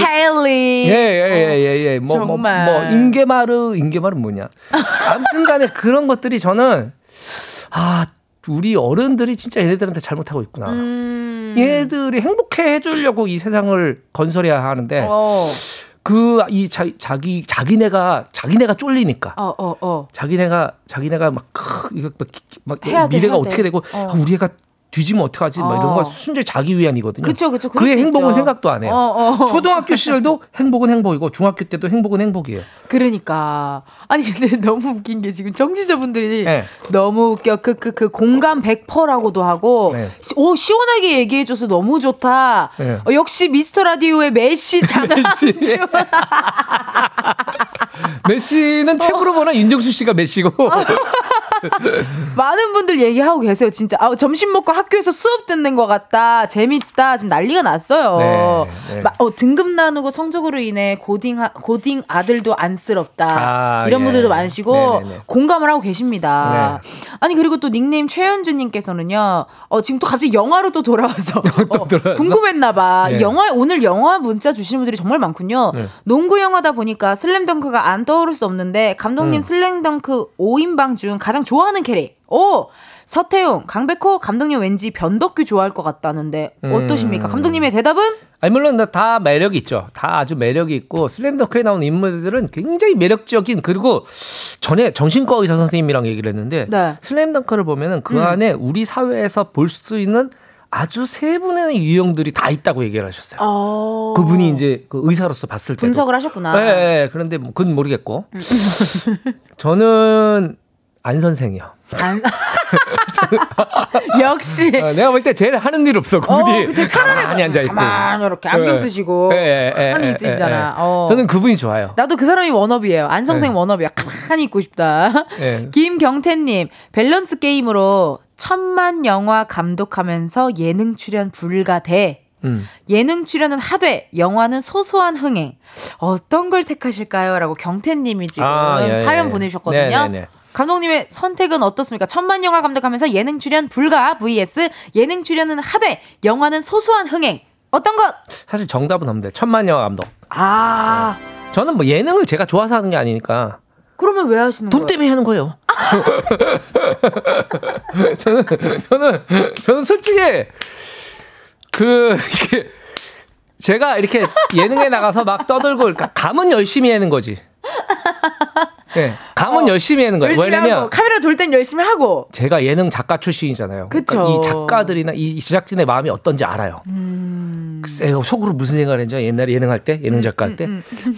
헤일리. 예, 예, 예, 예, 예. 뭐, 뭐. 뭐, 인게마르, 인게마르 뭐냐. 아무튼 간에 그런 것들이 저는, 아, 우리 어른들이 진짜 얘네들한테 잘못하고 있구나. 음. 얘들이 행복해 해주려고 이 세상을 건설해야 하는데, 어. 그, 이 자, 자기, 자기네가, 자기네가 쫄리니까. 어, 어, 어. 자기네가, 자기네가 막, 크, 이거 막, 기- 막 해야 돼, 미래가 해야 어떻게 돼. 되고, 어. 아, 우리 애가 뒤지면 어떡하지? 막 이런 어. 거 순전히 자기 위안이거든요. 그쵸, 그쵸. 그의 수 행복은. 생각도 안 해요. 어, 어. 초등학교 시절도 행복은 행복이고 중학교 때도 행복은 행복이에요. 그러니까. 아니, 근데 너무 웃긴 게 지금 정치자분들이 네. 너무 웃겨. 그, 그, 그 공감 100%라고도 하고, 네. 시- 오, 시원하게 얘기해 줘서 너무 좋다. 네. 어, 역시 미스터 라디오의 메시 장한주. 메시는 책으로 보나 윤정수 씨가 메시고 많은 분들 얘기하고 계세요, 진짜. 아, 점심 먹고 학교에서 수업 듣는 것 같다. 재밌다. 지금 난리가 났어요. 네, 네. 마- 어, 등급 나누고 성적으로 인해 고딩, 하- 고딩 아들도 안쓰럽다. 아, 이런 예. 분들도 많으시고 네네네. 공감을 하고 계십니다. 아니, 그리고 또 닉네임 최현주님께서는요, 어, 지금 또 갑자기 영화로 또 돌아와서. 어, 돌아왔어? 궁금했나봐. 네. 영화, 오늘 영화 문자 주시는 분들이 정말 많군요. 네. 농구 영화다 보니까 슬램덩크가 안 떠오를 수 없는데, 감독님 음. 슬램덩크 5인방 중 가장 좋아하는 캐릭. 오! 서태웅, 강백호, 감독님 왠지 변덕규 좋아할 것 같다는데, 음. 어떠십니까? 감독님의 대답은? 아니 물론 다 매력이 있죠. 다 아주 매력이 있고 슬램덩크에 나오는 인물들은 굉장히 매력적인 그리고 전에 정신과 의사 선생님이랑 얘기를 했는데 네. 슬램덩크를 보면은 그 음. 안에 우리 사회에서 볼 수 있는 아주 세분의 유형들이 다 있다고 얘기를 하셨어요. 어... 그분이 이제 그 의사로서 봤을 때 분석을 하셨구나. 네, 네, 그런데 뭐 그건 모르겠고 저는 안 선생이요. 안- 역시. 어, 내가 볼 때 제일 하는 일 없어. 그분이 어, 가만히 앉아 있고. 가만히 이렇게 안경 쓰시고 가만히 있으시잖아. 어. 저는 그분이 좋아요. 나도 그 사람이 워너비예요. 안성생 네. 워너비야. 가만히 있고 싶다. 네. 김경태님 밸런스 게임으로 천만 영화 감독하면서 예능 출연 불가대. 음. 예능 출연은 하되 영화는 소소한 흥행. 어떤 걸 택하실까요? 라고 경태님이 지금 아, 예, 사연 예. 보내주셨거든요. 네, 네, 네. 감독님의 선택은 어떻습니까? 천만 영화 감독하면서 예능 출연 불가 vs 예능 출연은 하되 영화는 소소한 흥행. 어떤 것? 사실 정답은 없는데 천만 영화 감독. 아 저는 뭐 예능을 제가 좋아서 하는 게 아니니까 그러면 왜 하시는 돈 거예요? 때문에 하는 거예요. 저는 저는 저는 솔직히 그 이렇게 제가 이렇게 예능에 나가서 막 떠들고 그러니까 감은 열심히 하는 거지. 네, 감은 열심히 하는 거예요. 어, 열심히 왜냐면 하고 카메라 돌 땐 열심히 하고. 제가 예능 작가 출신이잖아요. 그러니까. 이 작가들이나 이 제작진의 마음이 어떤지 알아요. 음. 글쎄 속으로 무슨 생각을 했죠? 옛날에 예능 할 때, 예능 작가 할 때,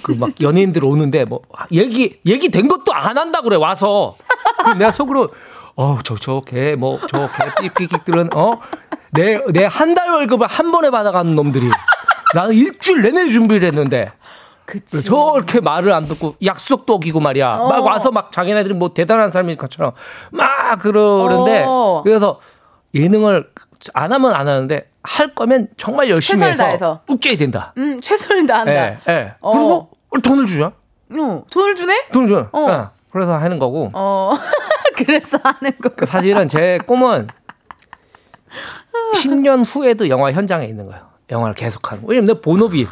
그 막 연예인들 오는데 뭐 얘기 얘기 된 것도 안 한다 그래 와서. 그럼 내가 속으로 어저저걔뭐저걔 삐삐끼들은 어 내 내 한 달 월급을 한 번에 받아가는 놈들이 나는 일주일 내내 준비를 했는데 그치. 저렇게 말을 안 듣고 약속도 어기고 말이야. 막 와서 막 자기네들이 뭐 대단한 사람일 것처럼 막 그러는데 어. 그래서 예능을 안 하면 안 하는데 할 거면 정말 열심히 해서 다해서. 웃겨야 된다. 음 최선을 다한다. 예, 예. 어. 그리고 돈을 주죠. 어, 돈을 주네? 돈을 줘요. 어. 예. 그래서 하는 거고. 어 그래서 하는 거. 그 사실은 제 꿈은 10년 후에도 영화 현장에 있는 거예요. 영화를 계속하는 거. 왜냐면 내 본업이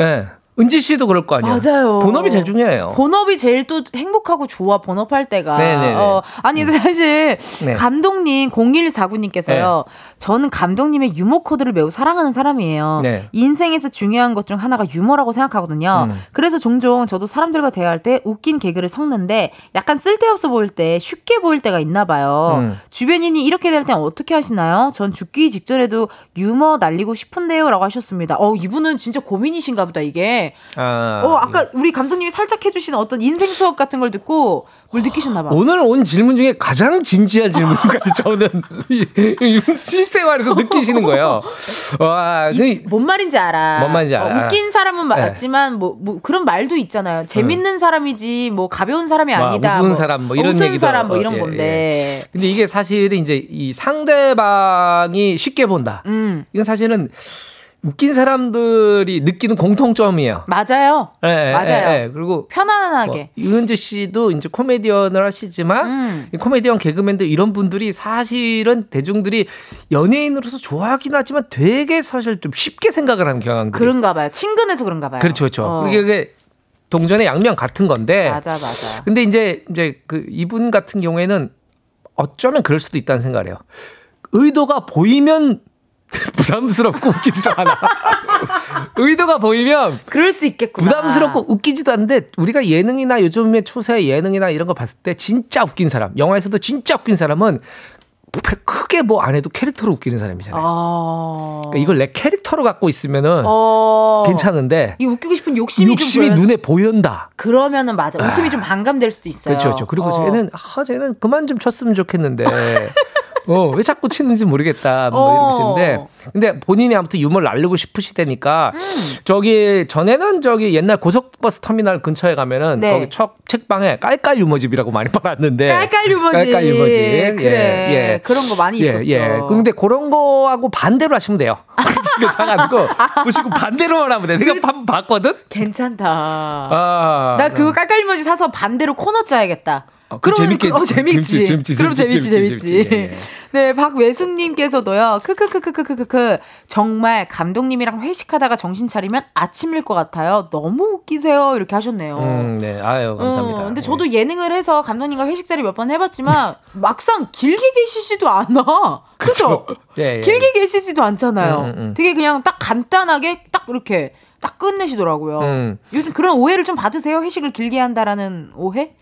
예. 은지 씨도 그럴 거 아니에요. 맞아요. 본업이 제일 중요해요. 본업이 제일 또 행복하고 좋아 본업할 때가. 네네네. 어, 아니 사실 네. 감독님 0149님께서요. 저는 감독님의 유머 코드를 매우 사랑하는 사람이에요. 네. 인생에서 중요한 것 중 하나가 유머라고 생각하거든요. 음. 그래서 종종 저도 사람들과 대화할 때 웃긴 개그를 섞는데 약간 쓸데없어 보일 때 쉽게 보일 때가 있나 봐요. 음. 주변인이 이렇게 될 땐 어떻게 하시나요? 전 죽기 직전에도 유머 날리고 싶은데요라고 하셨습니다. 어, 이분은 진짜 고민이신가 보다 이게. 아, 어, 아까 우리 감독님이 살짝 해주신 어떤 인생 수업 같은 걸 듣고 뭘 느끼셨나 봐. 오늘 온 질문 중에 가장 진지한 질문 같아요. 저는 이- 이 실생활에서 느끼시는 거예요. 와, 그- 뭔 말인지 알아. 뭔 말인지 알아. 어, 웃긴 사람은 네. 맞지만 뭐, 뭐 그런 말도 있잖아요. 재밌는 사람이지 뭐 가벼운 사람이 뭐, 아니다. 우스운 뭐, 사람 뭐 이런 얘기도 사람 뭐 이런 예, 건데. 근데 이게 사실은 이제 이 상대방이 쉽게 본다. 음 이건 사실은 웃긴 사람들이 느끼는 공통점이에요. 맞아요. 예, 예, 맞아요. 예, 예. 그리고 뭐, 편안하게. 유은지 씨도 이제 코미디언을 하시지만 음. 이 코미디언 개그맨들 이런 분들이 사실은 대중들이 연예인으로서 좋아하긴 하지만 되게 사실 좀 쉽게 생각을 하는 경향들이 그런가 봐요. 친근해서 그런가 봐요. 그렇죠, 그렇죠. 어. 그게 이게 동전의 양면 같은 건데. 맞아, 맞아. 근데 이제 이제 그 이분 같은 경우에는 어쩌면 그럴 수도 있다는 생각을 해요. 의도가 보이면 부담스럽고 웃기지도 않아. 의도가 보이면 그럴 수 있겠구나. 부담스럽고 웃기지도 않는데 우리가 예능이나 요즘의 추세 예능이나 이런 거 봤을 때 진짜 웃긴 사람, 영화에서도 진짜 웃긴 사람은 크게 뭐 안 해도 캐릭터로 웃기는 사람이잖아요. 아. 그러니까 이걸 내 캐릭터로 갖고 있으면은 어. 괜찮은데 이 웃기고 싶은 욕심이, 욕심이 좀 보여. 눈에 보인다. 그러면은 맞아. 웃음이 좀 반감될 수도 있어요. 그렇죠, 그렇죠. 그리고 어. 쟤는 아, 쟤는 그만 좀 쳤으면 좋겠는데. 어, 왜 자꾸 치는지 모르겠다. 뭐 어. 이러시는데. 근데 본인이 아무튼 유머를 알리고 싶으시다니까. 음. 저기, 전에는 저기 옛날 고속버스 터미널 근처에 가면은 네. 거기 척, 책방에 깔깔 유머집이라고 많이 팔았는데. 깔깔 유머지. 깔깔 유머집. 그래. 예, 예. 그런 거 많이 예, 있었죠. 예. 근데 그런 거하고 반대로 하시면 돼요. 지금 사가지고 보시고 반대로만 하면 돼. 내가 한번 봤거든? 괜찮다. 아. 나 그거 깔깔이모지 사서 반대로 코너 짜야겠다. 어, 그거 재밌게- 어, 재밌지. 재밌지, 재밌지, 그럼 재밌지, 재밌지. 예, 예. 네, 박외숙님께서도요, 크크크크크크크, 정말 감독님이랑 회식하다가 정신 차리면 아침일 것 같아요. 너무 웃기세요. 이렇게 하셨네요. 음, 네. 아유, 감사합니다. 어, 근데 예. 저도 예능을 해서 감독님과 회식 자리 몇 번 해봤지만 막상 길게 계시지도 않아. 그죠? 예, 예. 길게 계시지도 않잖아요. 음, 음, 음. 되게 그냥 딱 간단하게 딱 이렇게 딱 끝내시더라고요. 음. 요즘 그런 오해를 좀 받으세요? 회식을 길게 한다라는 오해?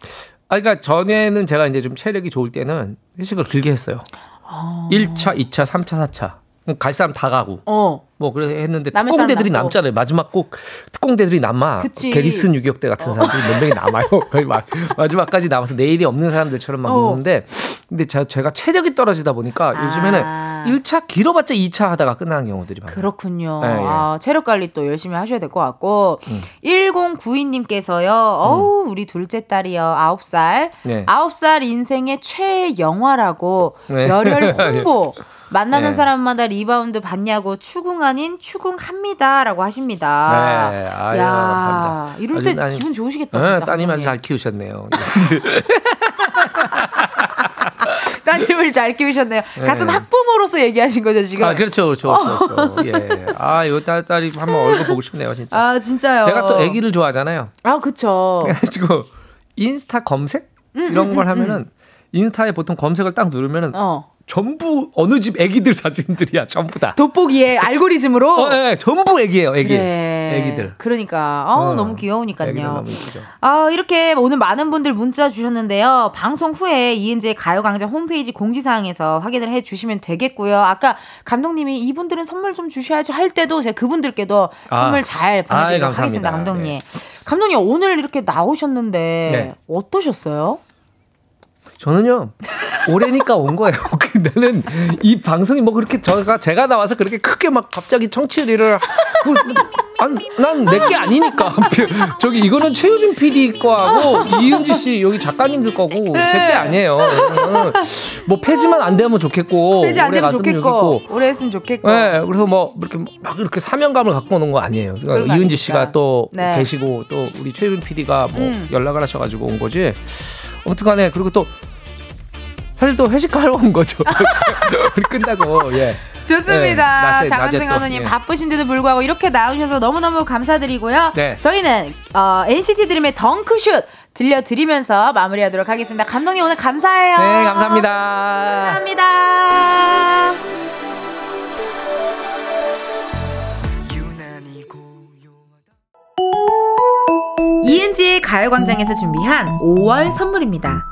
아, 그러니까 전에는 제가 이제 좀 체력이 좋을 때는 회식을 길게 했어요. 아. 1차, 2차, 3차, 4차. 갈 사람 다 가고. 어. 뭐 그래서 했는데 특공대들이. 남잖아요. 마지막 꼭 특공대들이 남아. 그치. 어. 게리슨 유격대 같은 사람들이 몇 명이 남아요. 거의 막 마지막까지 남아서 내일이 없는 사람들처럼 막 어. 노는데 근데 제가, 제가 체력이 떨어지다 보니까 아. 요즘에는 1차 길어봤자 2차 하다가 끝나는 경우들이 많아요. 그렇군요. 예, 예. 아, 체력 관리 또 열심히 하셔야 될 것 같고. 음. 1092님께서요, 어우, 우리 둘째 딸이요, 9살. 네. 9살 인생의 최애 영화라고 네. 열혈 홍보. 만나는 네. 사람마다 리바운드 봤냐고 추궁 아닌 추궁합니다. 라고 하십니다. 네, 아유, 야, 감사합니다. 이럴 때 따님- 기분 좋으시겠다. 네, 진짜 따님 아주. 잘 키우셨네요. 따님을 잘 키우셨네요. 같은 학부모로서 얘기하신 거죠, 지금? 아, 그렇죠, 그렇죠, 그렇죠. 예. 아, 요 딸, 딸이 한번 얼굴 보고 싶네요, 진짜. 아, 진짜요. 제가 또 애기를 좋아하잖아요. 아, 그쵸. 그래가지고, 인스타 검색? 이런 걸 하면은, 인스타에 보통 검색을 딱 누르면은, 어. 전부 어느 집 애기들 사진들이야, 전부 다. 돋보기에 알고리즘으로. 어, 예, 전부 애기예요, 애기. 그래. 애기들. 그러니까 어, 어, 너무 귀여우니까요. 너무. 아 이렇게 오늘 많은 분들 문자 주셨는데요. 방송 후에 이은재 가요광장 홈페이지 공지사항에서 확인을 해주시면 되겠고요. 아까 감독님이 이분들은 선물 좀 주셔야죠 할 때도 제가 그분들께도 아. 선물 잘 보내드리도록 감사합니다. 하겠습니다, 감독님. 네. 감독님 오늘 이렇게 나오셨는데 네. 어떠셨어요? 저는요 올해니까 온 거예요. 그 나는 이 방송이 뭐 그렇게 제가 제가 나와서 그렇게 크게 막 갑자기 청취율을 난 내 게 아니니까 저기 이거는 최효진 PD 거하고 이은지 씨 여기 작가님들 거고 네. 제게 아니에요. 뭐 폐지만 안 되면 좋겠고 되지 안 되면 좋겠고. 오래 했으면 좋겠고. 네, 그래서 뭐 이렇게 막 이렇게 사명감을 갖고 오는 거 아니에요. 그러니까 이은지? 씨가 또 네. 계시고 또 우리 최윤 PD가 뭐 음. 연락을 하셔가지고 온 거지. 아무튼간에 그리고 또 사실 또 회식하러 온 거죠. 우리 끝나고 예. 좋습니다. 네, 장은정 감독님 예. 바쁘신데도 불구하고 이렇게 나오셔서 너무너무 감사드리고요. 네. 저희는 어, NCT 드림의 덩크슛 들려드리면서 마무리하도록 하겠습니다. 감독님 오늘 감사해요. 네, 감사합니다. 감사합니다. 이은지의 가요광장에서 준비한 5월 선물입니다.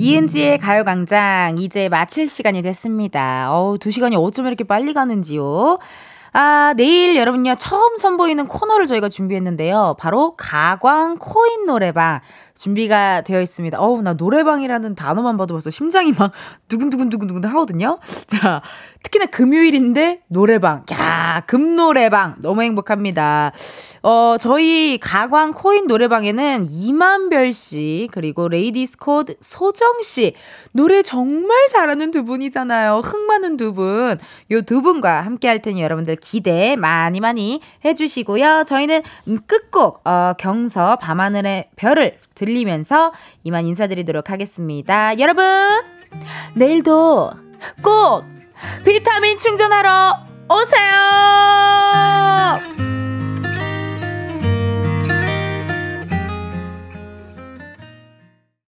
이은지의 가요광장 이제 마칠 시간이 됐습니다. 어우, 두 시간이 어쩜 이렇게 빨리 가는지요. 아, 내일 여러분요, 처음 선보이는 코너를 저희가 준비했는데요. 바로 가광 코인 노래방. 준비가 되어 있습니다. 어우, 나 노래방이라는 단어만 봐도 벌써 심장이 막 두근두근두근두근 하거든요. 자, 특히나 금요일인데 노래방. 야, 금노래방. 너무 행복합니다. 어, 저희 가광 코인 노래방에는 이만별 씨, 그리고 레이디스 코드 소정 씨. 노래 정말 잘하는 두 분이잖아요. 흥 많은 두 분. 요 두 분과 함께 할 테니 여러분들 기대 많이 많이 해주시고요. 저희는 끝곡, 어, 경서 밤하늘의 별을 들리면서 이만 인사드리도록 하겠습니다. 여러분, 내일도 꼭 비타민 충전하러 오세요!